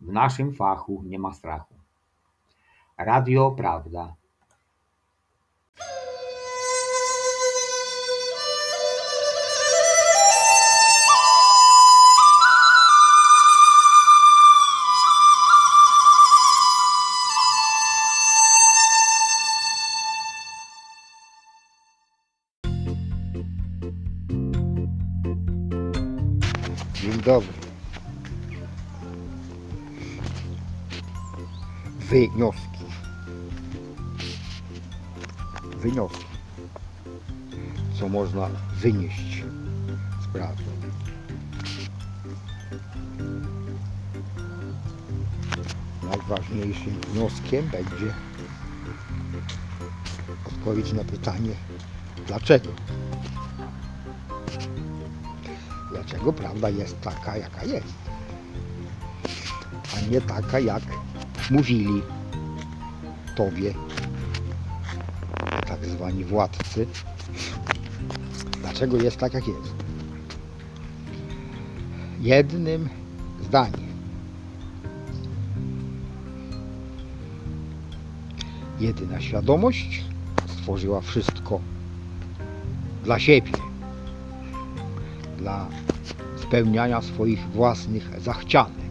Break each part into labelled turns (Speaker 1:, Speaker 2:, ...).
Speaker 1: W naszym fachu nie ma strachu. Radio Prawda.
Speaker 2: Dzień dobry. Wnioski. Wnioski. Co można wynieść z prawdy. Najważniejszym wnioskiem będzie odpowiedź na pytanie dlaczego. Dlaczego prawda jest taka, jaka jest, a nie taka, jak mówili tobie tak zwani władcy. Dlaczego jest tak, jak jest? Jednym zdaniem. Jedyna świadomość stworzyła wszystko dla siebie dla spełniania swoich własnych zachcianek.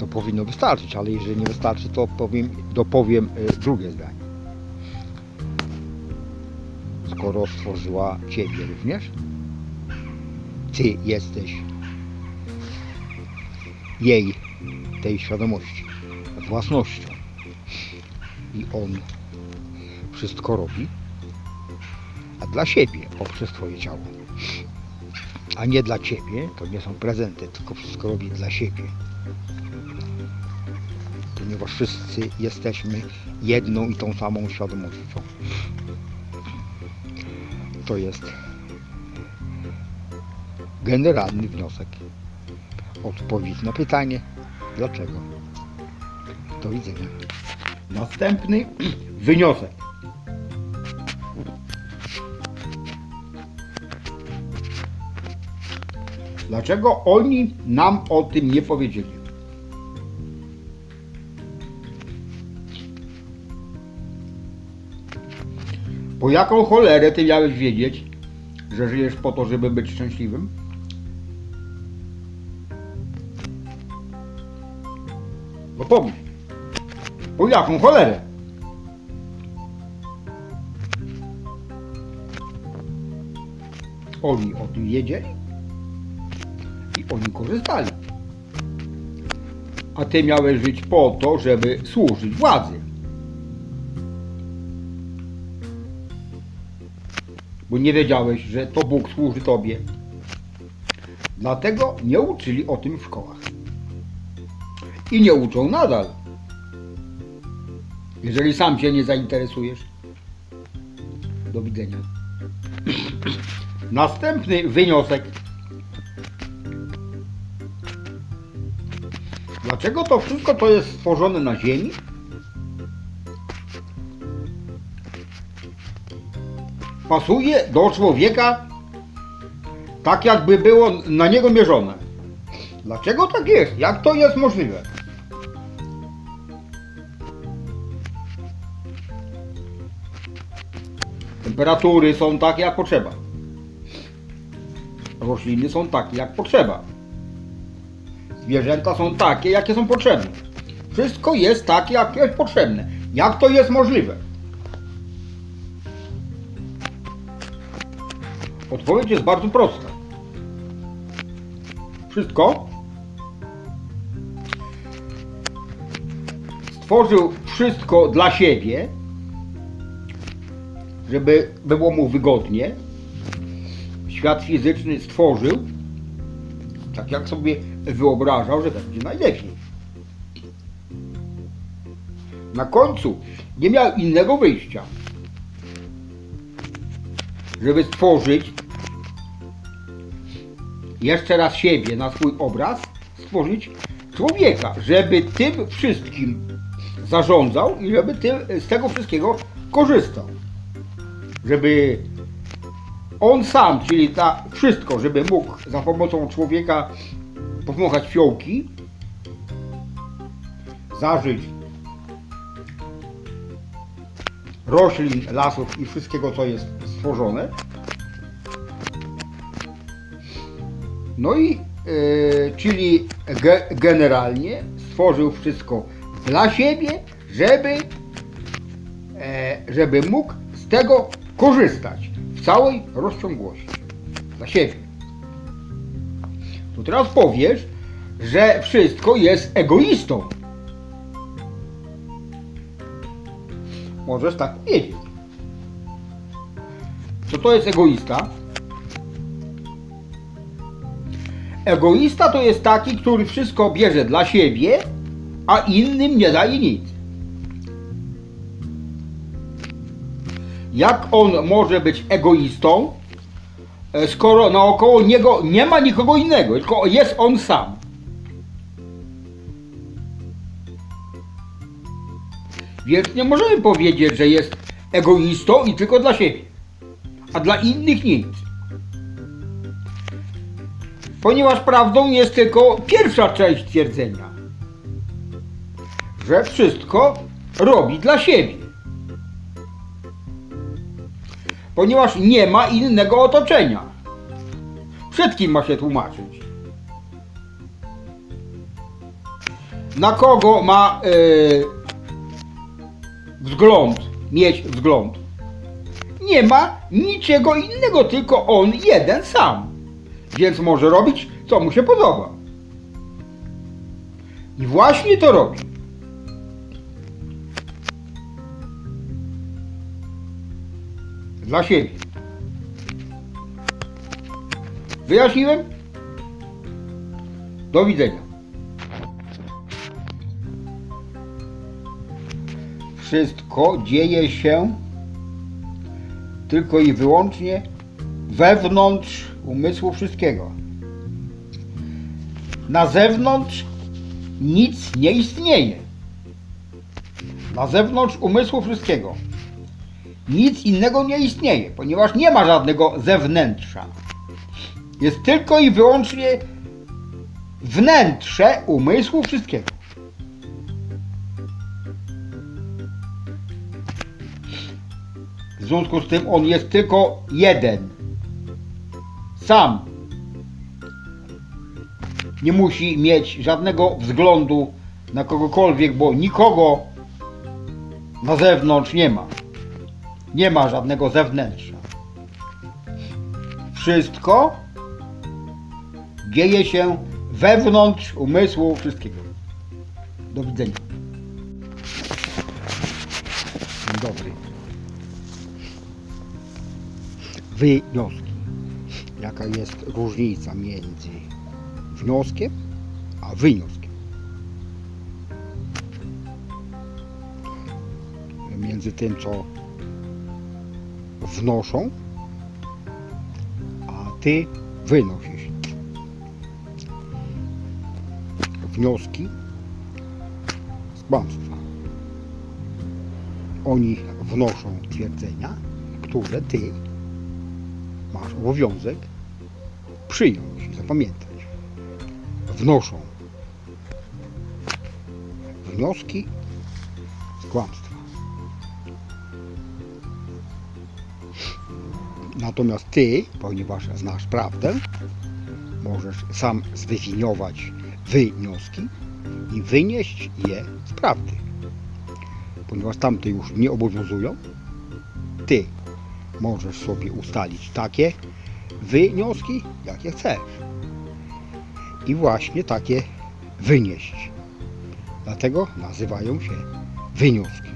Speaker 2: To powinno wystarczyć, ale jeżeli nie wystarczy, to powiem, dopowiem y, drugie zdanie. Skoro stworzyła Ciebie również, Ty jesteś jej, tej świadomości, własnością i On wszystko robi, a dla siebie poprzez Twoje ciało. A nie dla Ciebie, to nie są prezenty, tylko wszystko robi dla siebie. Ponieważ wszyscy jesteśmy jedną i tą samą świadomością. To jest generalny wniosek. Odpowiedź na pytanie, dlaczego. Do widzenia.
Speaker 3: Następny wniosek. Dlaczego oni nam o tym nie powiedzieli? Po jaką cholerę ty miałeś wiedzieć, że żyjesz po to, żeby być szczęśliwym? No pomyśl. Po jaką cholerę? Oni o tym wiedzieli i oni korzystali. A ty miałeś żyć po to, żeby służyć władzy. Bo nie wiedziałeś, że to Bóg służy tobie. Dlatego nie uczyli o tym w szkołach. I nie uczą nadal. Jeżeli sam się nie zainteresujesz. Do widzenia. Następny wniosek. Dlaczego to wszystko to jest stworzone na Ziemi? Pasuje do człowieka tak, jakby było na niego mierzone. Dlaczego tak jest? Jak to jest możliwe? Temperatury są takie jak potrzeba. Rośliny są takie jak potrzeba. Zwierzęta są takie, jakie są potrzebne. Wszystko jest takie, jakie jest potrzebne. Jak to jest możliwe? Odpowiedź jest bardzo prosta. Wszystko stworzył wszystko dla siebie, żeby było mu wygodnie. Świat fizyczny stworzył tak jak sobie wyobrażał, że będzie najlepiej. Na końcu nie miał innego wyjścia, żeby stworzyć jeszcze raz siebie na swój obraz, stworzyć człowieka, żeby tym wszystkim zarządzał i żeby tym, z tego wszystkiego korzystał. Żeby on sam, czyli ta wszystko, żeby mógł za pomocą człowieka powąchać fiołki, zażyć roślin, lasów i wszystkiego, co jest stworzone. No i, e, czyli ge, generalnie stworzył wszystko dla siebie, żeby, e, żeby mógł z tego korzystać w całej rozciągłości. Dla siebie. To teraz powiesz, że wszystko jest egoistą. Możesz tak powiedzieć. Co to jest egoista? Egoista to jest taki, który wszystko bierze dla siebie, a innym nie daje nic. Jak on może być egoistą, e, skoro naokoło niego nie ma nikogo innego, tylko jest on sam? Więc nie możemy powiedzieć, że jest egoistą i tylko dla siebie, a dla innych nic. Ponieważ prawdą jest tylko pierwsza część twierdzenia, że wszystko robi dla siebie. Ponieważ nie ma innego otoczenia. Przed kim ma się tłumaczyć? Na kogo ma yy, wzgląd, mieć wzgląd? Nie ma niczego innego, tylko on jeden sam. Więc może robić, co mu się podoba. I właśnie to robi. Dla siebie. Wyjaśniłem? Do widzenia. Wszystko dzieje się tylko i wyłącznie wewnątrz umysłu wszystkiego. Na zewnątrz nic nie istnieje. Na zewnątrz umysłu wszystkiego. Nic innego nie istnieje, ponieważ nie ma żadnego zewnętrza. Jest tylko i wyłącznie wnętrze umysłu wszystkiego. W związku z tym on jest tylko jeden. Sam. Nie musi mieć żadnego względu na kogokolwiek, bo nikogo na zewnątrz nie ma. Nie ma żadnego zewnętrza. Wszystko dzieje się wewnątrz umysłu wszystkiego. Do widzenia. Dzień dobry. Wnioski. Jaka jest różnica między wnioskiem a wynioskiem? Między tym, co wnoszą, a ty wynosisz. Wnioski z kłamstwa. Oni wnoszą twierdzenia, które ty masz obowiązek przyjąć zapamiętać. Wnoszą wnioski z kłamstwa. Natomiast ty, ponieważ znasz prawdę, możesz sam zdefiniować wnioski i wynieść je z prawdy. Ponieważ tamte już nie obowiązują, ty możesz sobie ustalić takie Wynioski, jakie chcesz. I właśnie takie wynieść. Dlatego nazywają się wynioski.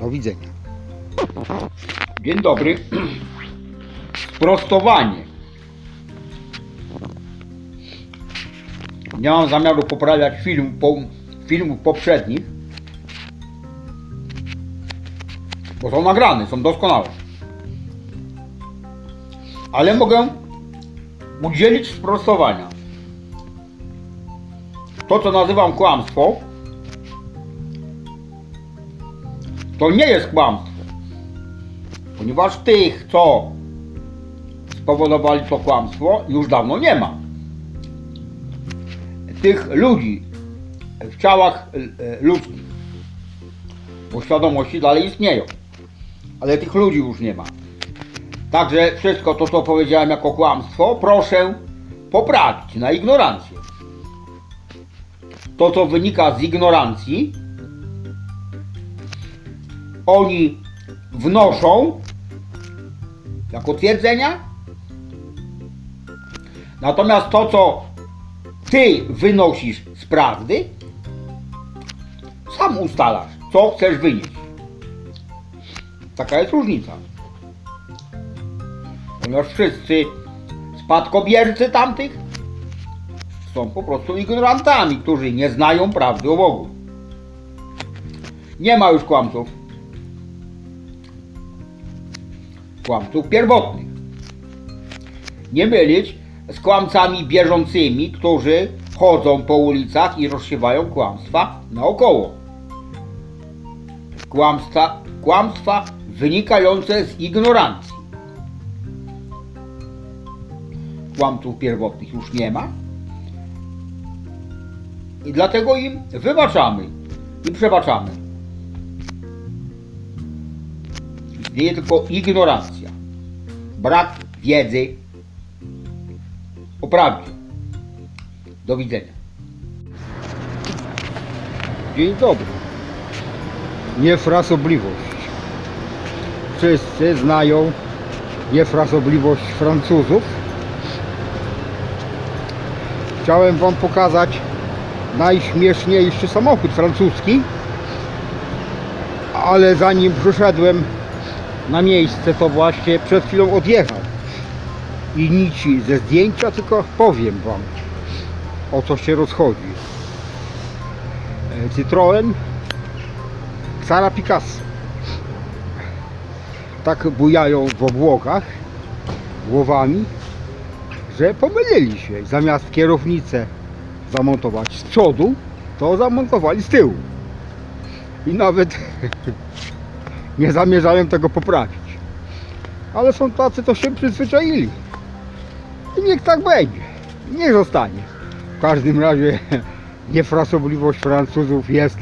Speaker 3: Do widzenia. Dzień dobry. Sprostowanie. Nie mam zamiaru poprawiać film, po, filmów poprzednich, bo są nagrane, są doskonałe. Ale mogę udzielić sprostowania. To, co nazywam kłamstwo, to nie jest kłamstwo. Ponieważ tych, co spowodowali to kłamstwo, już dawno nie ma. Tych ludzi w ciałach e, ludzkich, bo świadomości dalej istnieją, ale tych ludzi już nie ma. Także wszystko to, co powiedziałem jako kłamstwo, proszę poprawić na ignorancję. To, co wynika z ignorancji, oni wnoszą jako twierdzenia. Natomiast to, co ty wynosisz z prawdy, sam ustalasz, co chcesz wynieść. Taka jest różnica. Ponieważ wszyscy spadkobiercy tamtych są po prostu ignorantami, którzy nie znają prawdy o Bogu. Nie ma już kłamców. Kłamców pierwotnych. Nie mylić z kłamcami bieżącymi, którzy chodzą po ulicach i rozsiewają kłamstwa naokoło. Kłamstwa, kłamstwa wynikające z ignorancji. Kłamców pierwotnych już nie ma. I dlatego im wybaczamy i przebaczamy. Istnieje tylko ignorancja, brak wiedzy o prawdzie. Do widzenia.
Speaker 2: Dzień dobry. Niefrasobliwość. Wszyscy znają niefrasobliwość Francuzów. Chciałem Wam pokazać najśmieszniejszy samochód francuski, ale zanim przyszedłem na miejsce, to właśnie przed chwilą odjechał. I nic ze zdjęcia, tylko powiem Wam, o co się rozchodzi. E, Citroen Sara Picasso. Tak bujają w obłokach głowami, że pomylili się. Zamiast kierownicę zamontować z przodu, to zamontowali z tyłu. I nawet nie zamierzałem tego poprawić. Ale są tacy, to się przyzwyczaili. I niech tak będzie. Niech zostanie. W każdym razie niefrasobliwość Francuzów jest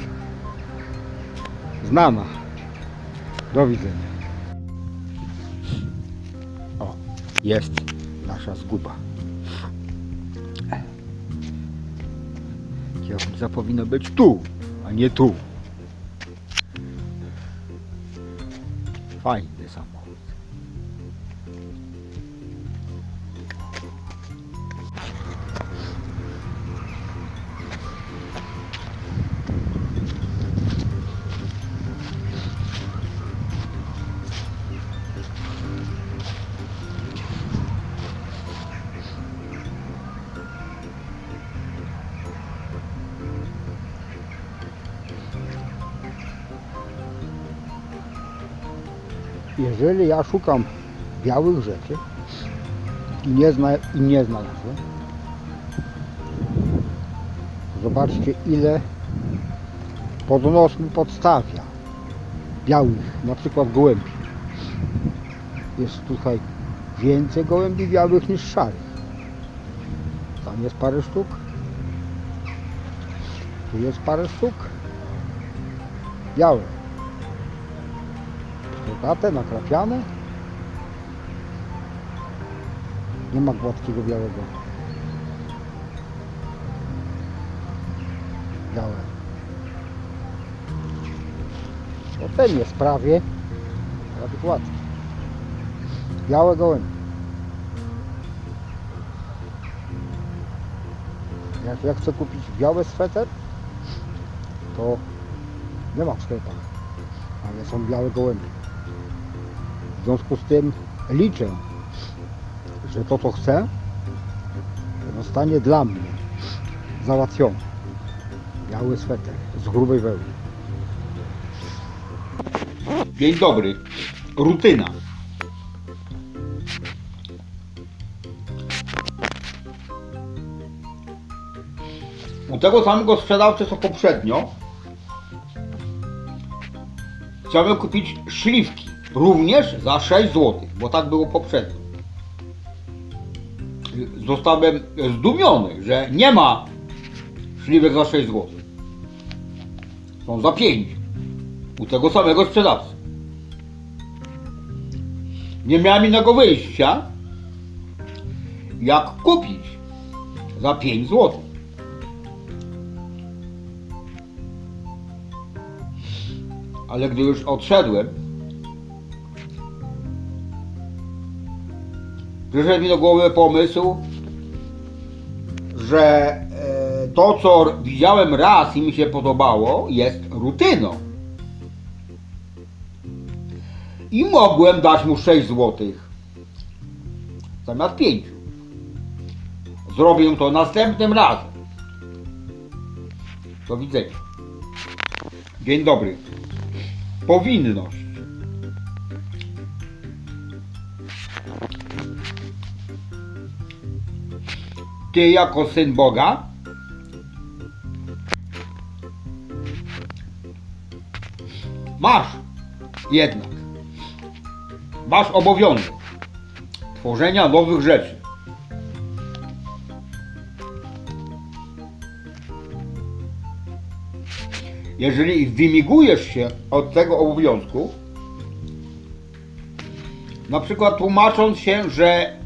Speaker 2: znana. Do widzenia. O, jest nasza zguba. Powinna być tu, a nie tu. Fajny Jeżeli ja szukam białych rzeczy i nie, zna, i nie znalazłem, zobaczcie ile podnos mi podstawia białych, na przykład gołębi. Jest tutaj więcej gołębi białych niż szarych. Tam jest parę sztuk. Tu jest parę sztuk. Białe. Bogate, nakrapiane. Nie ma gładkiego białego. Białe. To ten jest prawie, prawie gładki. Białe gołębie. Jak ja chcę kupić biały sweter, to nie ma w sklepach, ale są białe gołębie. W związku z tym liczę, że to co chcę zostanie dla mnie. załatwione. Biały sweter z grubej wełny.
Speaker 3: Dzień dobry. Rutyna. U tego samego sprzedawcy co poprzednio chciałbym kupić szlifki. Również za 6 zł, bo tak było poprzednio. Zostałem zdumiony, że nie ma szliwek za 6 zł. Są za 5 u tego samego sprzedawcy. Nie miałem innego wyjścia, jak kupić za 5 zł. Ale gdy już odszedłem, przyszedł mi do głowy pomysł, że e, to, co widziałem raz i mi się podobało, jest rutyną. I mogłem dać mu 6 złotych zamiast 5. Zrobię to następnym razem. Do widzenia. Dzień dobry. Powinność. Ty jako syn Boga masz jednak masz obowiązek tworzenia nowych rzeczy. Jeżeli wymigujesz się od tego obowiązku, na przykład tłumacząc się, że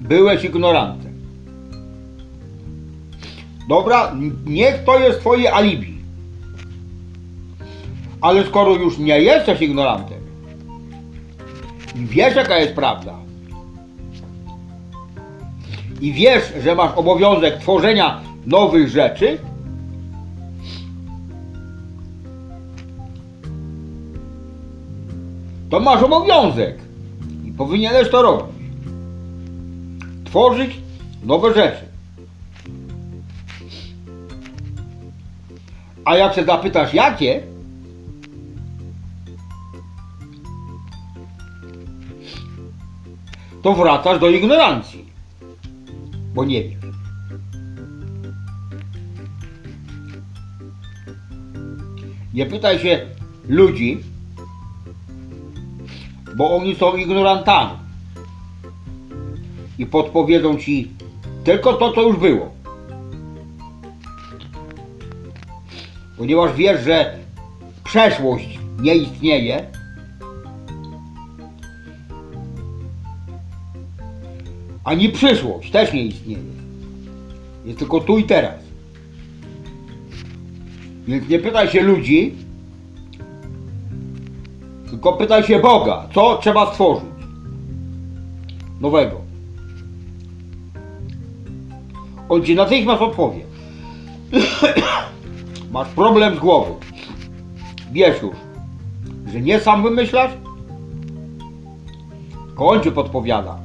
Speaker 3: byłeś ignorantem. Dobra, niech to jest twoje alibi. Ale skoro już nie jesteś ignorantem, i wiesz jaka jest prawda. I wiesz, że masz obowiązek tworzenia nowych rzeczy. To masz obowiązek i powinieneś to robić. Tworzyć nowe rzeczy. A jak się zapytasz jakie, to wracasz do ignorancji, bo nie wiesz. Nie pytaj się ludzi, bo oni są ignorantami i podpowiedzą ci tylko to, co już było. Ponieważ wiesz, że przeszłość nie istnieje, ani przyszłość też nie istnieje. Jest tylko tu i teraz. Więc nie pytaj się ludzi, tylko pytaj się Boga, co trzeba stworzyć nowego. On ci natychmiast odpowie. Masz problem z głową. Wiesz już, że nie sam wymyślasz, on ci podpowiada.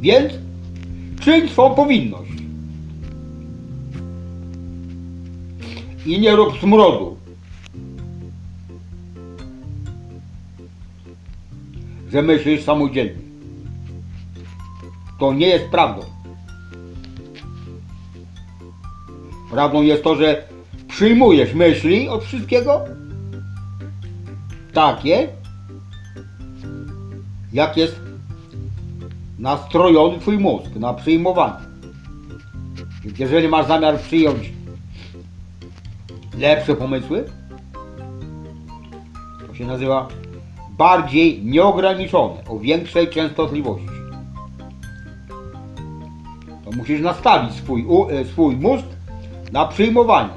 Speaker 3: Więc czyń swą powinność. I nie rób smrodu. Że myślisz samodzielnie. To nie jest prawdą. Prawdą jest to, że przyjmujesz myśli od wszystkiego takie, jak jest nastrojony twój mózg na przyjmowanie. Więc jeżeli masz zamiar przyjąć lepsze pomysły, to się nazywa bardziej nieograniczone, o większej częstotliwości. To musisz nastawić swój, e, swój mózg na przyjmowanie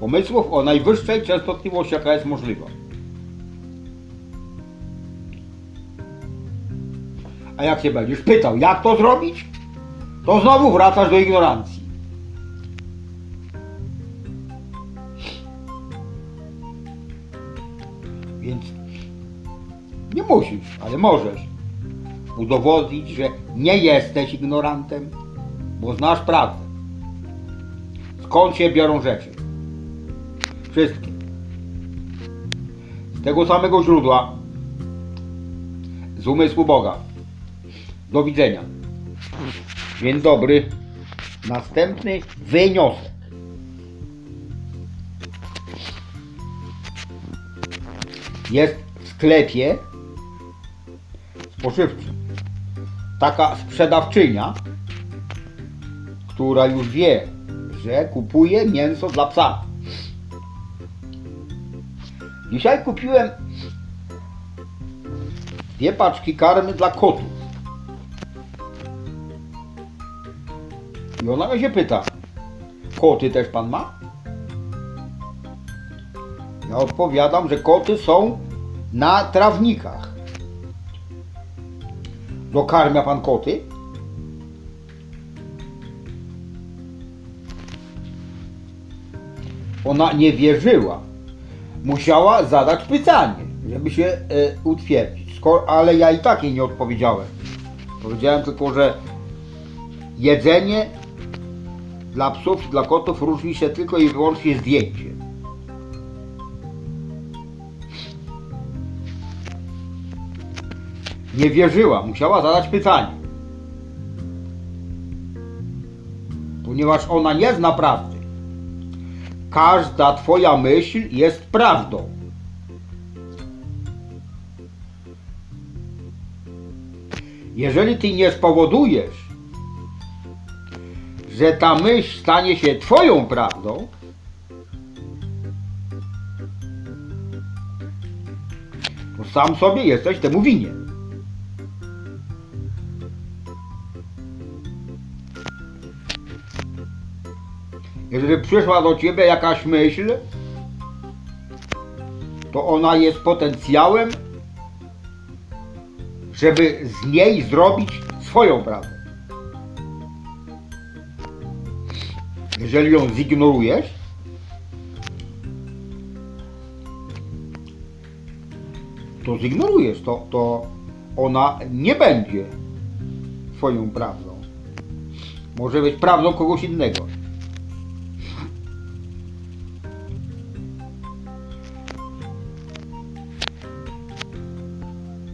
Speaker 3: pomysłów o najwyższej częstotliwości, jaka jest możliwa. A jak się będziesz pytał, jak to zrobić, to znowu wracasz do ignorancji. Więc nie musisz, ale możesz udowodnić, że nie jesteś ignorantem, bo znasz prawdę. Się biorą rzeczy? Wszystkie. Z tego samego źródła. Z umysłu Boga. Do widzenia. Dzień dobry. Następny wyniosek. Jest w sklepie spożywczym taka sprzedawczynia, która już wie, że kupuje mięso dla psa. Dzisiaj kupiłem dwie paczki karmy dla kotów. I ona mnie się pyta, koty też pan ma? Ja odpowiadam, że koty są na trawnikach. Dokarmia pan koty? Ona nie wierzyła. Musiała zadać pytanie, żeby się e, utwierdzić. Skoro, ale ja i tak jej nie odpowiedziałem. Powiedziałem tylko, że jedzenie dla psów i dla kotów różni się tylko i wyłącznie zdjęcie. Nie wierzyła, musiała zadać pytanie. Ponieważ ona nie zna prawdy. Każda twoja myśl jest prawdą. Jeżeli ty nie spowodujesz, że ta myśl stanie się twoją prawdą, to sam sobie jesteś temu winien. Jeżeli przyszła do ciebie jakaś myśl, to ona jest potencjałem, żeby z niej zrobić swoją prawdę. Jeżeli ją zignorujesz, to zignorujesz, to, to ona nie będzie twoją prawdą. Może być prawdą kogoś innego.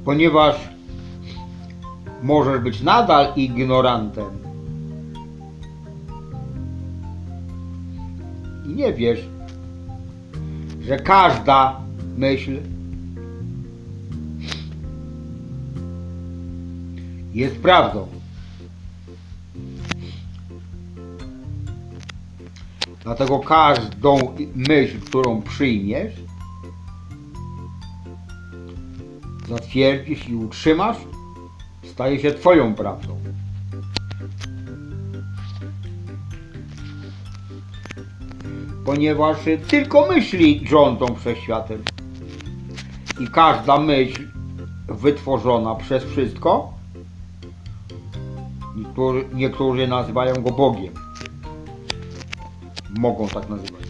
Speaker 3: Ponieważ możesz być nadal ignorantem i nie wiesz, że każda myśl jest prawdą. Dlatego każdą myśl, którą przyjmiesz, zatwierdzisz i utrzymasz, staje się Twoją prawdą. Ponieważ tylko myśli rządzą wszechświatem. I każda myśl wytworzona przez wszystko, niektórzy, niektórzy nazywają go Bogiem. Mogą tak nazywać.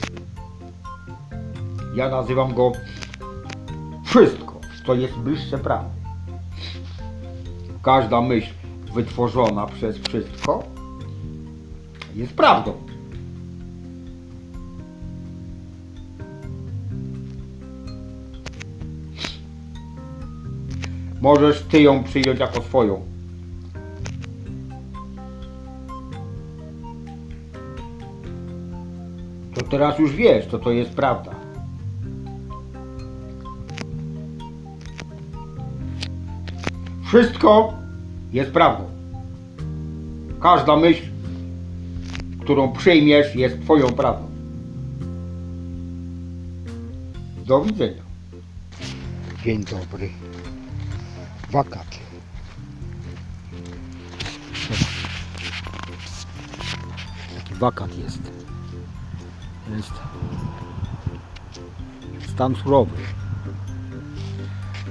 Speaker 3: Ja nazywam go wszystko to jest bliższe prawdy. Każda myśl wytworzona przez wszystko jest prawdą. Możesz ty ją przyjąć jako swoją. To teraz już wiesz, to to jest prawda. Wszystko jest prawdą. Każda myśl, którą przyjmiesz, jest Twoją prawdą. Do widzenia.
Speaker 2: Dzień dobry. Wakat.
Speaker 3: Taki wakat jest. Jest stan surowy.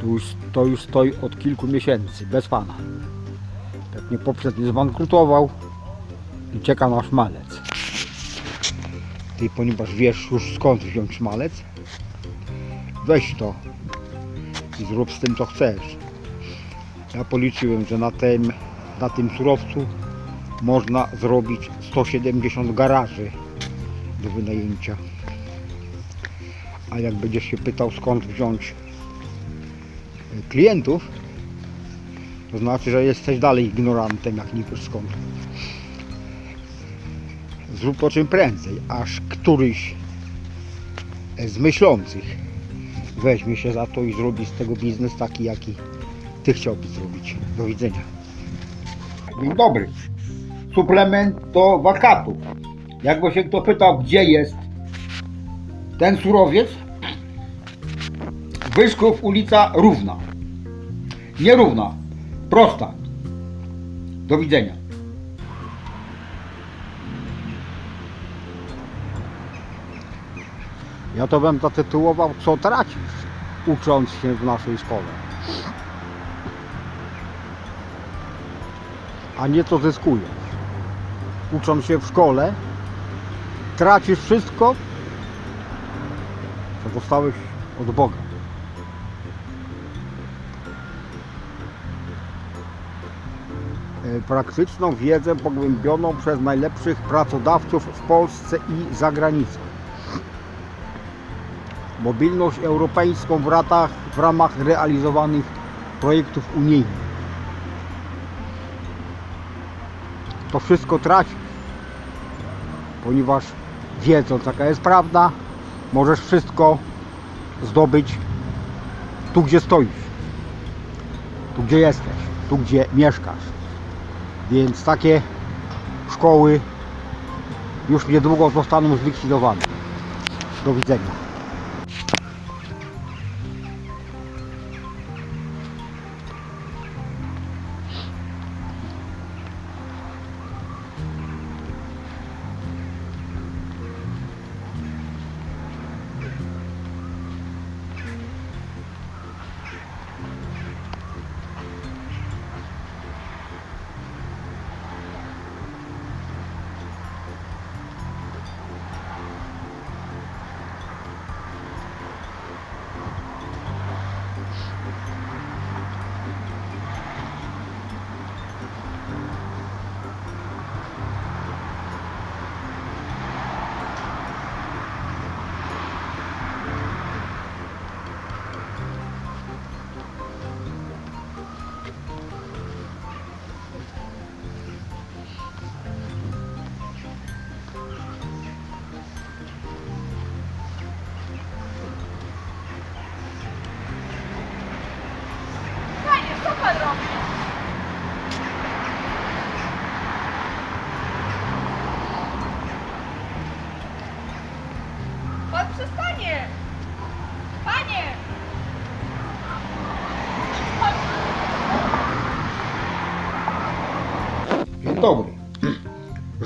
Speaker 3: To już, to już stoi od kilku miesięcy, bez pana. Pewnie poprzednio zbankrutował i czeka na szmalec.
Speaker 2: Ty, ponieważ wiesz już skąd wziąć szmalec, weź to i zrób z tym co chcesz. Ja policzyłem, że na tym, na tym surowcu można zrobić 170 garaży do wynajęcia. A jak będziesz się pytał skąd wziąć klientów, to znaczy, że jesteś dalej ignorantem, jak nie wiesz skąd. Zrób to czym prędzej, aż któryś z myślących weźmie się za to i zrobi z tego biznes taki, jaki ty chciałbyś zrobić. Do widzenia.
Speaker 3: Dzień dobry. Suplement do wakatów. Jakby się kto pytał, gdzie jest ten surowiec, Wyszków ulica Równa. Nierówna, prosta. Do widzenia.
Speaker 2: Ja to bym zatytułował Co tracisz ucząc się w naszej szkole. A nie co zyskujesz. Ucząc się w szkole tracisz wszystko co dostałeś od Boga. Praktyczną wiedzę pogłębioną przez najlepszych pracodawców w Polsce i za granicą mobilność europejską w, ratach, w ramach realizowanych projektów unijnych. To wszystko tracisz, ponieważ wiedząc jaka jest prawda, możesz wszystko zdobyć tu, gdzie stoisz, tu, gdzie jesteś, tu, gdzie mieszkasz. Więc takie szkoły już niedługo zostaną zlikwidowane. Do widzenia.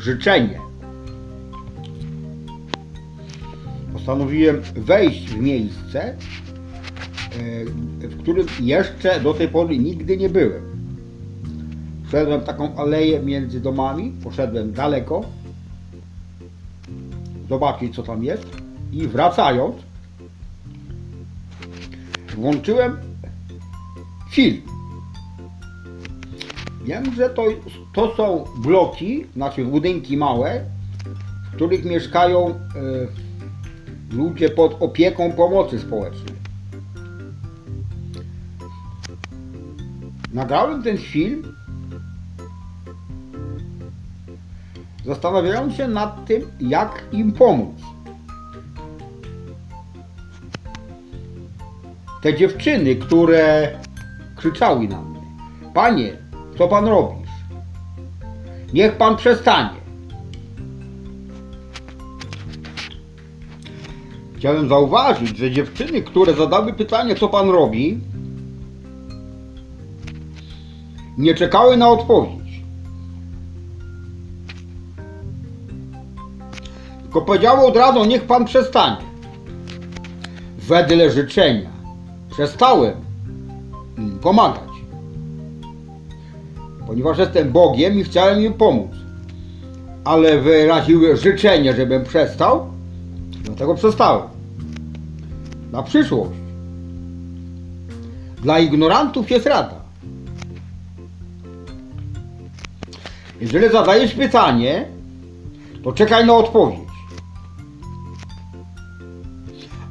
Speaker 3: Życzenie. Postanowiłem wejść w miejsce, e, w którym jeszcze do tej pory nigdy nie byłem. Wszedłem taką aleję między domami, poszedłem daleko, zobaczyć co tam jest i wracając włączyłem film. Wiem, że to, to są bloki, znaczy budynki małe, w których mieszkają e, ludzie pod opieką pomocy społecznej. Nagrałem ten film, zastanawiając się nad tym, jak im pomóc. Te dziewczyny, które krzyczały na mnie: Panie, co pan robisz? Niech pan przestanie. Chciałem zauważyć, że dziewczyny, które zadały pytanie, co pan robi, nie czekały na odpowiedź. Tylko powiedziały od razu, niech pan przestanie. Wedle życzenia przestałem pomagać ponieważ jestem Bogiem i chciałem im pomóc. Ale wyraziły życzenie, żebym przestał, dlatego przestałem. Na przyszłość. Dla ignorantów jest rada. Jeżeli zadajesz pytanie, to czekaj na odpowiedź.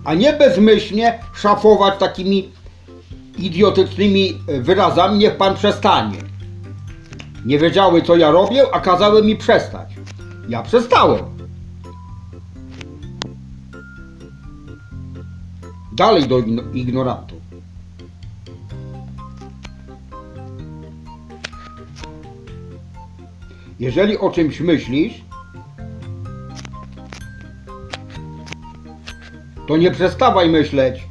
Speaker 3: A nie bezmyślnie szafować takimi idiotycznymi wyrazami, niech pan przestanie. Nie wiedziały co ja robię, a kazały mi przestać. Ja przestałem. Dalej do igno- ignorantów. Jeżeli o czymś myślisz, to nie przestawaj myśleć.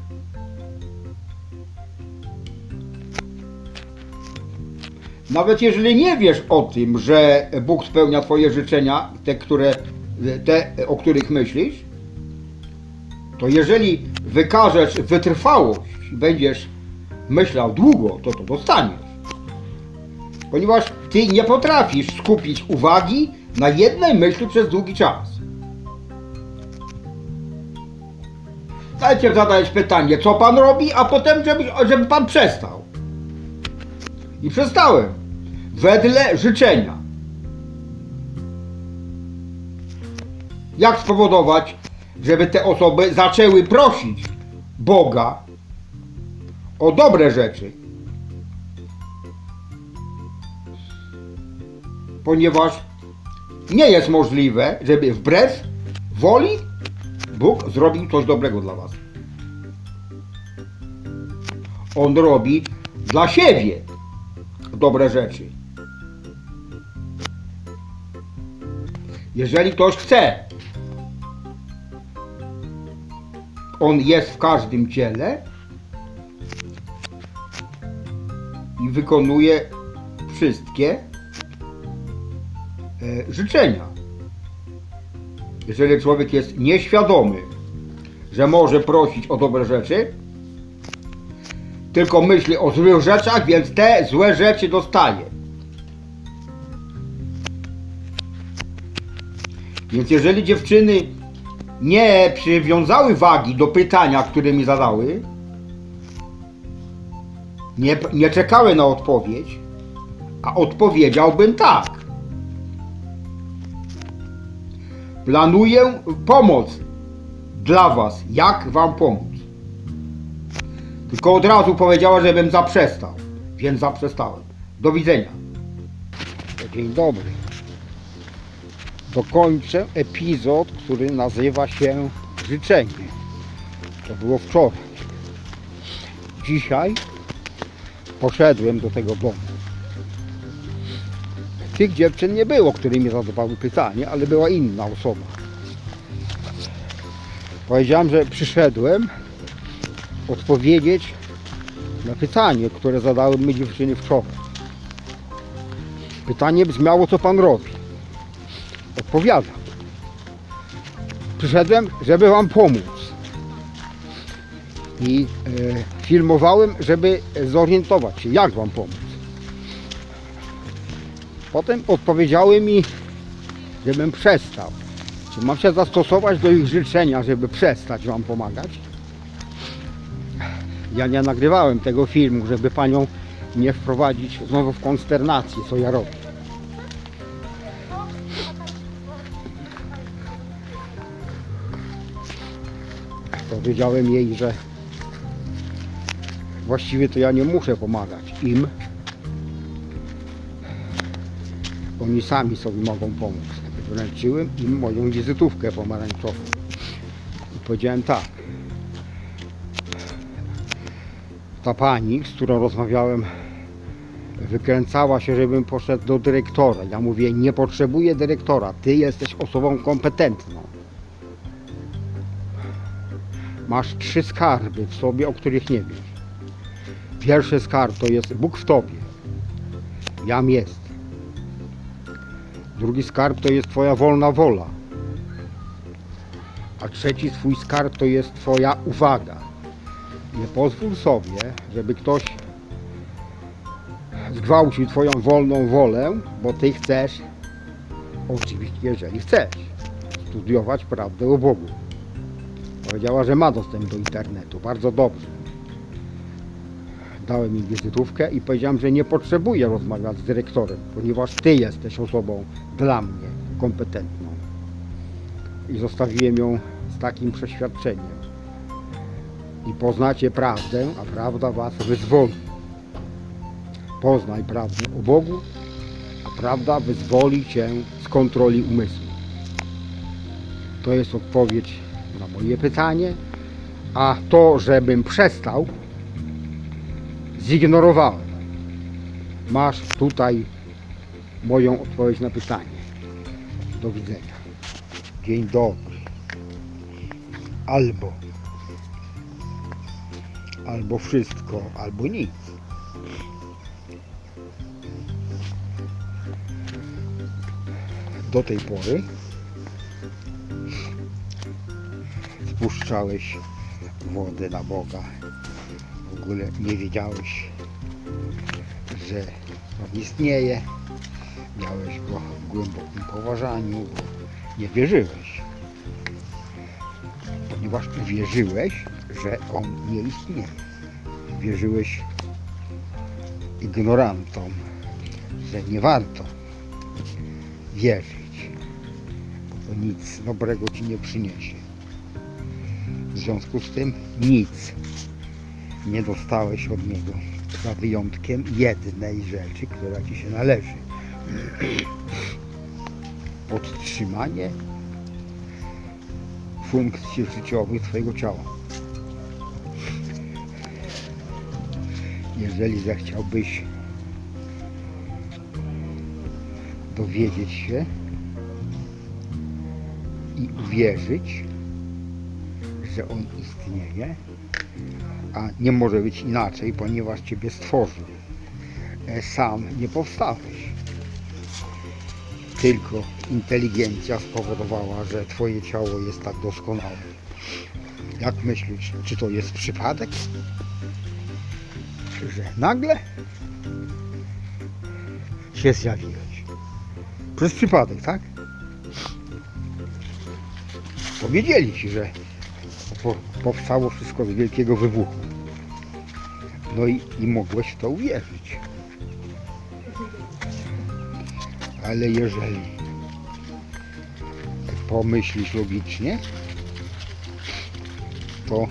Speaker 3: Nawet jeżeli nie wiesz o tym, że Bóg spełnia Twoje życzenia, te, które, te o których myślisz, to jeżeli wykażesz wytrwałość i będziesz myślał długo, to to dostaniesz. Ponieważ Ty nie potrafisz skupić uwagi na jednej myśli przez długi czas. Najpierw zadajesz pytanie, co Pan robi, a potem, żeby, żeby Pan przestał. I przestałem. Wedle życzenia. Jak spowodować, żeby te osoby zaczęły prosić Boga o dobre rzeczy? Ponieważ nie jest możliwe, żeby wbrew woli Bóg zrobił coś dobrego dla Was. On robi dla siebie dobre rzeczy. Jeżeli ktoś chce, on jest w każdym ciele i wykonuje wszystkie e, życzenia. Jeżeli człowiek jest nieświadomy, że może prosić o dobre rzeczy, tylko myśli o złych rzeczach, więc te złe rzeczy dostaje. Więc jeżeli dziewczyny nie przywiązały wagi do pytania, które mi zadały, nie, nie czekały na odpowiedź, a odpowiedziałbym tak. Planuję pomoc dla Was. Jak Wam pomóc? Tylko od razu powiedziała, żebym zaprzestał, więc zaprzestałem. Do widzenia.
Speaker 2: Dzień dobry. Dokończę epizod, który nazywa się Życzenie. To było wczoraj. Dzisiaj poszedłem do tego domu. Tych dziewczyn nie było, które mi zadawały pytanie, ale była inna osoba. Powiedziałem, że przyszedłem odpowiedzieć na pytanie, które zadały mi dziewczyny wczoraj. Pytanie brzmiało, co pan robi. Odpowiadam. Przyszedłem, żeby wam pomóc. I e, filmowałem, żeby zorientować się, jak wam pomóc. Potem odpowiedziały mi, żebym przestał. Czy mam się zastosować do ich życzenia, żeby przestać wam pomagać? Ja nie nagrywałem tego filmu, żeby panią nie wprowadzić znowu w konsternację, co ja robię. Powiedziałem jej, że właściwie to ja nie muszę pomagać im. Oni sami sobie mogą pomóc. Wręczyłem im moją wizytówkę pomarańczową. I powiedziałem tak. Ta pani, z którą rozmawiałem, wykręcała się, żebym poszedł do dyrektora. Ja mówię, nie potrzebuję dyrektora, ty jesteś osobą kompetentną. Masz trzy skarby w sobie, o których nie wiesz. Pierwszy skarb to jest Bóg w tobie. Jam jest. Drugi skarb to jest twoja wolna wola. A trzeci twój skarb to jest twoja uwaga. Nie pozwól sobie, żeby ktoś zgwałcił twoją wolną wolę, bo ty chcesz, oczywiście jeżeli chcesz, studiować prawdę o Bogu. Powiedziała, że ma dostęp do internetu. Bardzo dobrze.
Speaker 3: dałem im wizytówkę i powiedziałem, że nie potrzebuję rozmawiać z dyrektorem, ponieważ ty jesteś osobą dla mnie kompetentną. I zostawiłem ją z takim przeświadczeniem. I poznacie prawdę, a prawda was wyzwoli. Poznaj prawdę o Bogu, a prawda wyzwoli cię z kontroli umysłu. To jest odpowiedź moje pytanie, a to, żebym przestał, zignorowałem. Masz tutaj moją odpowiedź na pytanie. Do widzenia. Dzień dobry. Albo. Albo wszystko, albo nic. Do tej pory spuszczałeś wodę na Boga. W ogóle nie wiedziałeś, że On istnieje. Miałeś Go w głębokim poważaniu, bo nie wierzyłeś. Ponieważ uwierzyłeś, że On nie istnieje. Wierzyłeś ignorantom, że nie warto wierzyć, bo to nic dobrego Ci nie przyniesie. W związku z tym nic nie dostałeś od niego, za wyjątkiem jednej rzeczy, która ci się należy. Podtrzymanie funkcji życiowych twojego ciała. Jeżeli zechciałbyś dowiedzieć się i uwierzyć, że On istnieje, a nie może być inaczej, ponieważ Ciebie stworzył. E, Sam nie powstałeś. Tylko inteligencja spowodowała, że Twoje ciało jest tak doskonałe. Jak myślisz, czy to jest przypadek? Że nagle się zjawiłeś. Przez przypadek, tak? Powiedzieli Ci, że powstało wszystko z wielkiego wybuchu. No i, i mogłeś w to uwierzyć. Ale jeżeli pomyślisz logicznie, to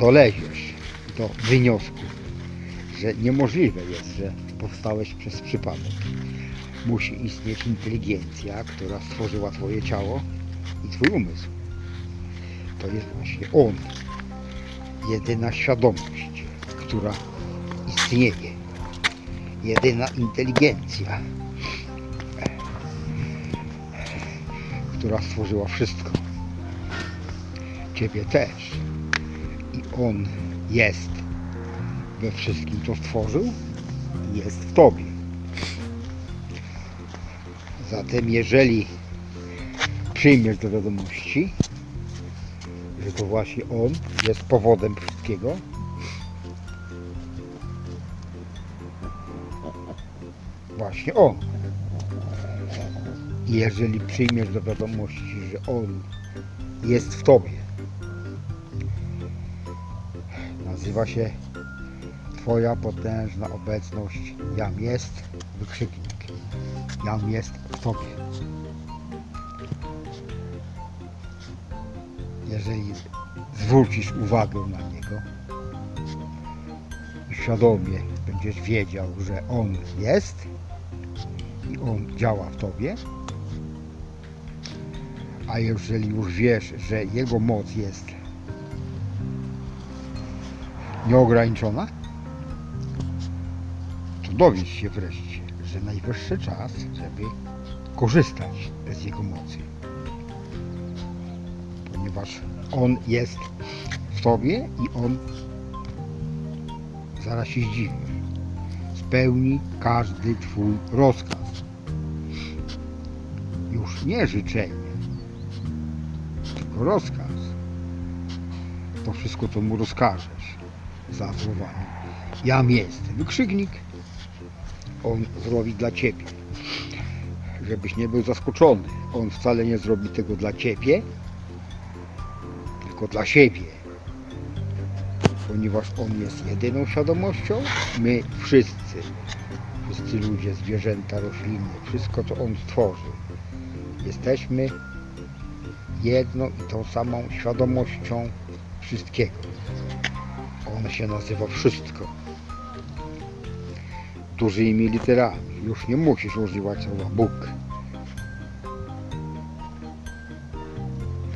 Speaker 3: doleziesz do wniosku, że niemożliwe jest, że powstałeś przez przypadek. Musi istnieć inteligencja, która stworzyła Twoje ciało i Twój umysł to jest właśnie On. Jedyna świadomość, która istnieje. Jedyna inteligencja, która stworzyła wszystko. Ciebie też. I On jest we wszystkim, co stworzył, jest w Tobie. Zatem jeżeli przyjmiesz do wiadomości, że to właśnie On jest powodem wszystkiego. Właśnie On. I jeżeli przyjmiesz do wiadomości, że On jest w Tobie, nazywa się Twoja potężna obecność Jam jest, wykrzyknik. Jam jest w Tobie. Jeżeli zwrócisz uwagę na niego i świadomie będziesz wiedział, że on jest i on działa w tobie, a jeżeli już wiesz, że jego moc jest nieograniczona, to dowiedz się wreszcie, że najwyższy czas, żeby korzystać z jego mocy ponieważ On jest w Tobie i On zaraz się zdziwi. Spełni każdy Twój rozkaz. Już nie życzenie, tylko rozkaz. To wszystko, co Mu rozkażesz za słowami. Jam jestem. Wykrzyknik. On zrobi dla Ciebie. Żebyś nie był zaskoczony. On wcale nie zrobi tego dla Ciebie, tylko dla siebie. ponieważ On jest jedyną świadomością, my wszyscy, wszyscy ludzie, zwierzęta, rośliny, wszystko co On stworzył, jesteśmy jedną i tą samą świadomością wszystkiego. On się nazywa wszystko. Dużymi literami. Już nie musisz używać słowa Bóg.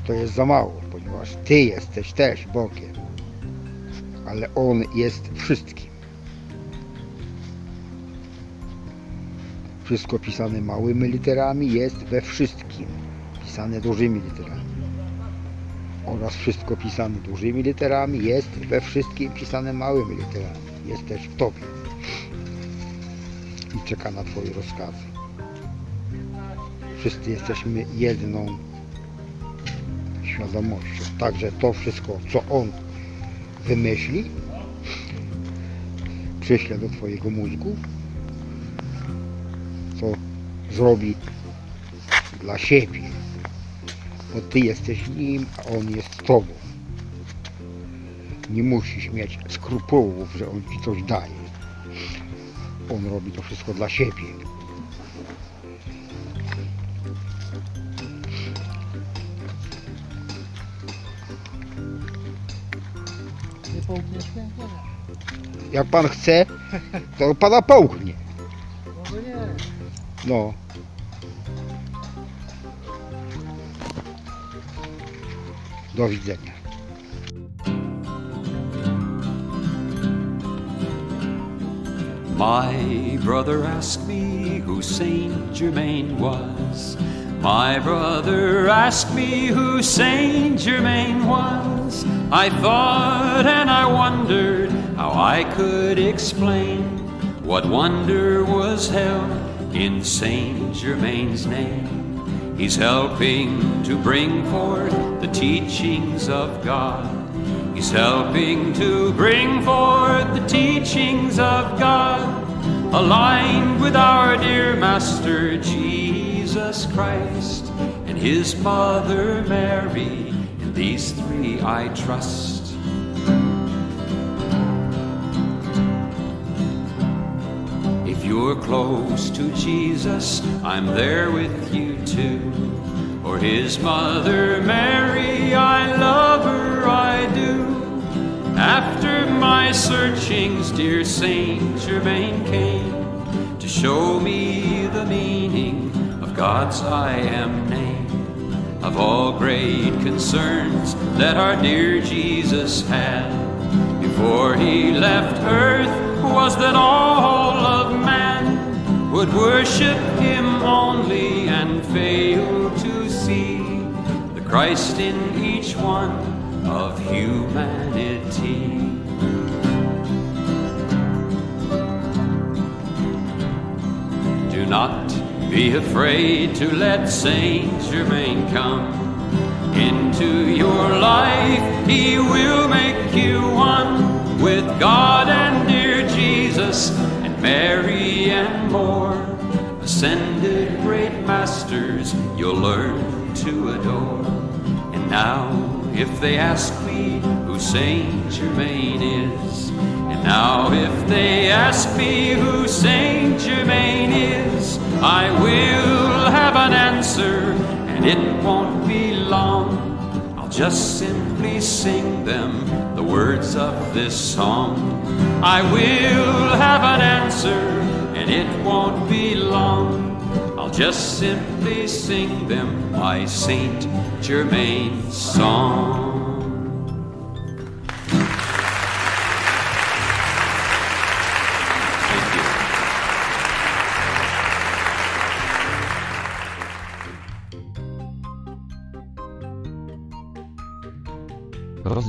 Speaker 3: To jest za mało, ponieważ Ty jesteś też Bogiem. Ale On jest wszystkim. Wszystko pisane małymi literami jest we wszystkim. Pisane dużymi literami. Oraz wszystko pisane dużymi literami jest we wszystkim pisane małymi literami. Jest też w Tobie. I czeka na Twoje rozkazy. Wszyscy jesteśmy jedną świadomością. Także to wszystko, co On wymyśli, przyśle do Twojego mózgu, co zrobi dla siebie. Bo Ty jesteś Nim, a On jest Tobą. Nie musisz mieć skrupułów, że On Ci coś daje. On robi to wszystko dla siebie.
Speaker 4: Nie połkniesz mnie?
Speaker 3: Jak Pan chce, to Pana połknie. No. Do widzenia.
Speaker 5: My brother asked me who Saint Germain was. My brother asked me who Saint Germain was. I thought and I wondered how I could explain what wonder was held in Saint Germain's name. He's helping to bring forth the teachings of God. He's helping to bring forth the teachings of God, aligned with our dear Master Jesus Christ and His Mother Mary. In these three I trust. If you're close to Jesus, I'm there with you too. Or his mother Mary, I love her, I do. After my searchings, dear Saint Germain came to show me the of God's I am name. Of all great concerns that our dear Jesus had before he left earth was that all of man would worship him only and fail to see the Christ in each one of humanity. Do not be afraid to let Saint Germain come into your life. He will make you one with God and dear Jesus and Mary and more. Ascended great masters you'll learn to adore. And now, if they ask me who Saint Germain is, now if they ask me who Saint Germain is, I will have an answer, and it won't be long. I'll just simply sing them the words of this song. I will have an answer, and it won't be long. I'll just simply sing them my Saint Germain song.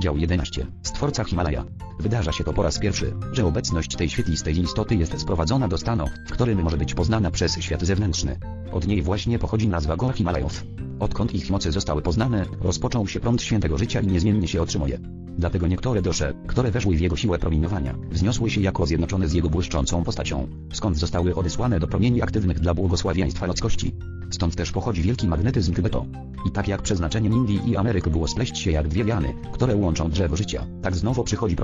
Speaker 6: Rozdział 11. Stworca Himalaja. Wydarza się to po raz pierwszy, że obecność tej świetlistej istoty jest sprowadzona do stanu, w którym może być poznana przez świat zewnętrzny. Od niej właśnie pochodzi nazwa gór Himalajów. Odkąd ich moce zostały poznane, rozpoczął się prąd świętego życia i niezmiennie się otrzymuje. Dlatego niektóre dusze, które weszły w jego siłę promieniowania, wzniosły się jako zjednoczone z jego błyszczącą postacią, skąd zostały odesłane do promieni aktywnych dla błogosławieństwa ludzkości. Stąd też pochodzi wielki magnetyzm Tybetu. I tak jak przeznaczeniem Indii i Ameryk było spleść się jak dwie wiany, które łączą drzewo życia, tak znowu przychodzi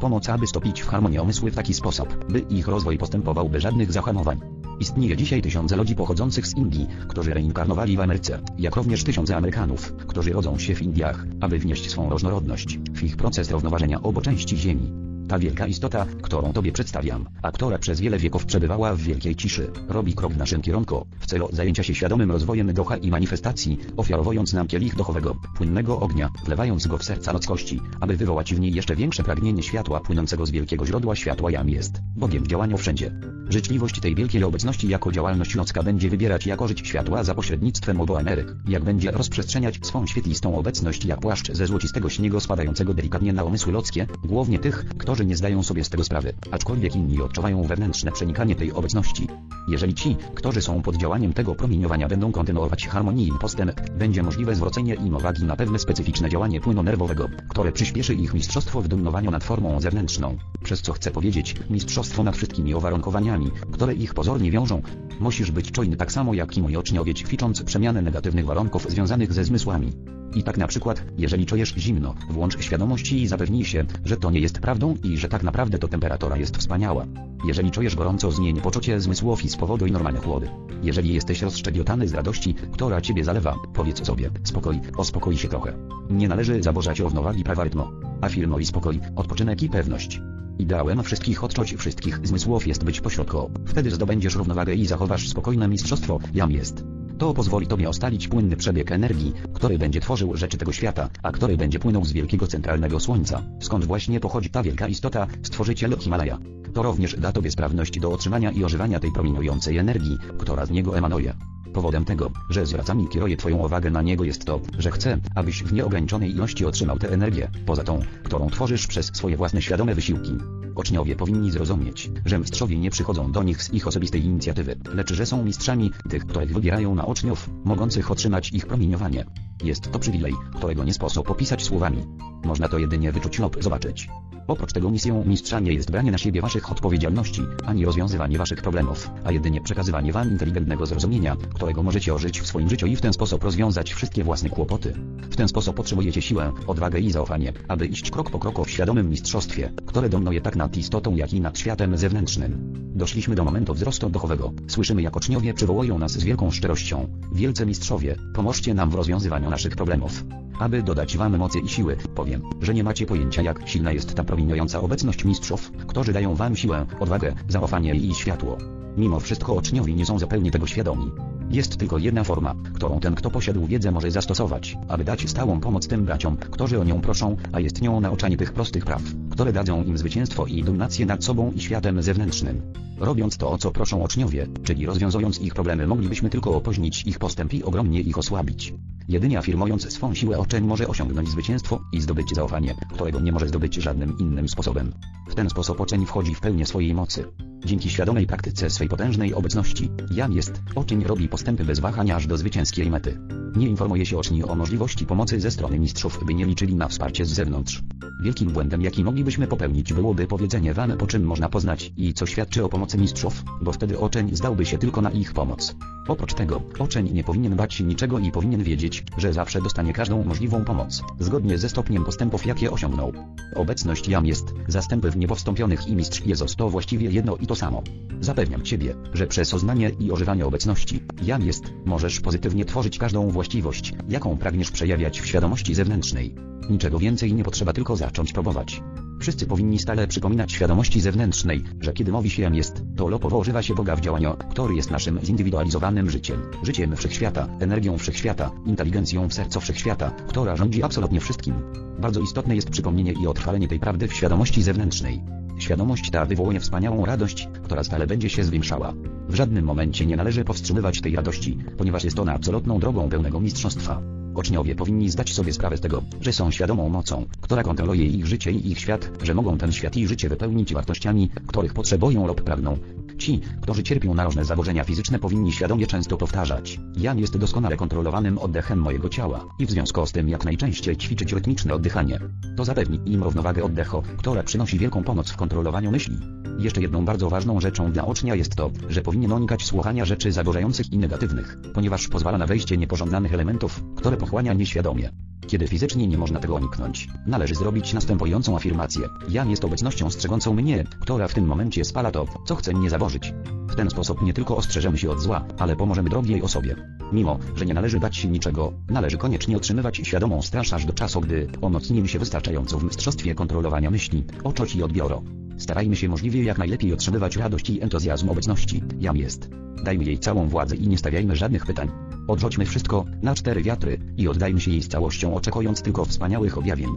Speaker 6: pomoc, aby stopić w harmonię umysły w taki sposób, by ich rozwój postępował bez żadnych zahamowań. Istnieje dzisiaj tysiące ludzi pochodzących z Indii, którzy reinkarnowali w Ameryce, jak również tysiące Amerykanów, którzy rodzą się w Indiach, aby wnieść swą różnorodność w ich proces równoważenia obu części Ziemi. Ta wielka istota, którą Tobie przedstawiam, a która przez wiele wieków przebywała w wielkiej ciszy, robi krok w naszym kierunku, w celu zajęcia się świadomym rozwojem ducha i manifestacji, ofiarowując nam kielich duchowego, płynnego ognia, wlewając go w serca ludzkości, aby wywołać w niej jeszcze większe pragnienie światła płynącego z wielkiego źródła światła jam jest, Bogiem w działaniu wszędzie. Życzliwość tej wielkiej obecności jako działalność ludzka będzie wybierać jako żyć światła za pośrednictwem obu Ameryk, jak będzie rozprzestrzeniać swą świetlistą obecność jak płaszcz ze złocistego śniegu spadającego delikatnie na umysły ludzkie, głównie tych, którzy nie zdają sobie z tego sprawy, aczkolwiek inni odczuwają wewnętrzne przenikanie tej obecności. Jeżeli ci, którzy są pod działaniem tego promieniowania będą kontynuować harmonię i postęp, będzie możliwe zwrócenie im uwagi na pewne specyficzne działanie płynu nerwowego, które przyspieszy ich mistrzostwo w dominowaniu nad formą zewnętrzną, przez co chcę powiedzieć, mistrzostwo nad wszystkimi uwarunkowaniami, które ich pozornie wiążą. Musisz być czujny tak samo jak i mój oczniowie ćwicząc przemianę negatywnych warunków związanych ze zmysłami. I tak na przykład, jeżeli czujesz zimno, włącz świadomości i zapewnij się, że to nie jest prawdą i że tak naprawdę to temperatura jest wspaniała. Jeżeli czujesz gorąco, zmień poczucie zmysłów i spowoduj normalne chłody. Jeżeli jesteś rozszczegiotany z radości, która ciebie zalewa, powiedz sobie, spokoj, ospokoi się trochę. Nie należy zaburzać równowagi prawa rytmu. Afirmuj spokój, odpoczynek i pewność. Ideałem wszystkich odczuć wszystkich zmysłów jest być pośrodku. Wtedy zdobędziesz równowagę i zachowasz spokojne mistrzostwo, jam jest. To pozwoli Tobie ostalić płynny przebieg energii, który będzie tworzył rzeczy tego świata, a który będzie płynął z wielkiego centralnego słońca, skąd właśnie pochodzi ta wielka istota, stworzyciel Himalaja. To również da Tobie sprawność do otrzymania i ożywania tej promieniującej energii, która z niego emanuje. Powodem tego, że zwracam i kieruję Twoją uwagę na niego jest to, że chcę, abyś w nieograniczonej ilości otrzymał tę energię, poza tą, którą tworzysz przez swoje własne świadome wysiłki. Oczniowie powinni zrozumieć, że mistrzowie nie przychodzą do nich z ich osobistej inicjatywy, lecz że są mistrzami, tych, których wybierają na oczniów, mogących otrzymać ich promieniowanie. Jest to przywilej, którego nie sposób opisać słowami. Można to jedynie wyczuć lub zobaczyć. Oprócz tego misją mistrza nie jest branie na siebie waszych odpowiedzialności, ani rozwiązywanie waszych problemów, a jedynie przekazywanie wam inteligentnego zrozumienia, którego możecie ożyć w swoim życiu i w ten sposób rozwiązać wszystkie własne kłopoty. W ten sposób potrzebujecie siłę, odwagę i zaufanie, aby iść krok po kroku w świadomym mistrzostwie, które dominuje tak nad istotą jak i nad światem zewnętrznym. Doszliśmy do momentu wzrostu duchowego. Słyszymy jak oczniowie przywołują nas z wielką szczerością. Wielce mistrzowie, pomóżcie nam w rozwiązywaniu naszych problemów. Aby dodać wam mocy i siły, powiem, że nie macie pojęcia jak silna jest ta promieniująca obecność mistrzów, którzy dają wam siłę, odwagę, zaufanie i światło. Mimo wszystko oczniowi nie są zupełnie tego świadomi. Jest tylko jedna forma, którą ten kto posiadł wiedzę może zastosować, aby dać stałą pomoc tym braciom, którzy o nią proszą, a jest nią nauczanie tych prostych praw, które dadzą im zwycięstwo i dominację nad sobą i światem zewnętrznym. Robiąc to o co proszą oczniowie, czyli rozwiązując ich problemy moglibyśmy tylko opóźnić ich postęp i ogromnie ich osłabić. Jedynie afirmując swą siłę oczeń może osiągnąć zwycięstwo i zdobyć zaufanie, którego nie może zdobyć żadnym innym sposobem. W ten sposób oczeń wchodzi w pełnię swojej mocy. Dzięki świadomej praktyce swej potężnej obecności, Jam jest, oczeń robi postępy bez wahania aż do zwycięskiej mety. Nie informuje się oczni o możliwości pomocy ze strony mistrzów, by nie liczyli na wsparcie z zewnątrz. Wielkim błędem jaki moglibyśmy popełnić byłoby powiedzenie wam po czym można poznać i co świadczy o pomocy mistrzów, bo wtedy oczeń zdałby się tylko na ich pomoc. Oprócz tego, oczeń nie powinien bać się niczego i powinien wiedzieć, że zawsze dostanie każdą możliwą pomoc, zgodnie ze stopniem postępów jakie osiągnął. Obecność jam jest, zastępy w niepowstąpionych i mistrz Jezus to właściwie jedno i to samo. Zapewniam Ciebie, że przez oznanie i ożywanie obecności, jam jest, możesz pozytywnie tworzyć każdą właściwość, jaką pragniesz przejawiać w świadomości zewnętrznej. Niczego więcej nie potrzeba tylko zacząć próbować. Wszyscy powinni stale przypominać świadomości zewnętrznej, że kiedy mówi się jam jest, to lopowo używa się Boga w działaniu, który jest naszym zindywidualizowanym życiem, życiem wszechświata, energią wszechświata, inteligencją w sercu wszechświata, która rządzi absolutnie wszystkim. Bardzo istotne jest przypomnienie i otrwalenie tej prawdy w świadomości zewnętrznej. Świadomość ta wywołuje wspaniałą radość, która stale będzie się zwiększała. W żadnym momencie nie należy powstrzymywać tej radości, ponieważ jest ona absolutną drogą pełnego mistrzostwa. Oczniowie powinni zdać sobie sprawę z tego, że są świadomą mocą, która kontroluje ich życie i ich świat, że mogą ten świat i życie wypełnić wartościami, których potrzebują lub pragną. Ci, którzy cierpią na różne zaburzenia fizyczne powinni świadomie często powtarzać. Jam jest doskonale kontrolowanym oddechem mojego ciała i w związku z tym jak najczęściej ćwiczyć rytmiczne oddychanie. To zapewni im równowagę oddechu, która przynosi wielką pomoc w kontrolowaniu myśli. Jeszcze jedną bardzo ważną rzeczą dla ucznia jest to, że powinien unikać słuchania rzeczy zaburzających i negatywnych, ponieważ pozwala na wejście niepożądanych elementów, które pochłania nieświadomie. Kiedy fizycznie nie można tego uniknąć, należy zrobić następującą afirmację. Jam jest obecnością strzegącą mnie, która w tym momencie spala to, co chce mnie zaburzyć. W ten sposób nie tylko ostrzeżemy się od zła, ale pomożemy drogiej osobie. Mimo, że nie należy bać się niczego, należy koniecznie otrzymywać świadomą straż aż do czasu, gdy umocnimy się wystarczająco w mistrzostwie kontrolowania myśli, oczu i odbioru. Starajmy się możliwie jak najlepiej otrzymywać radość i entuzjazm obecności, jam jest. Dajmy jej całą władzę i nie stawiajmy żadnych pytań. Odrzućmy wszystko, na cztery wiatry, i oddajmy się jej z całością oczekując tylko wspaniałych objawień.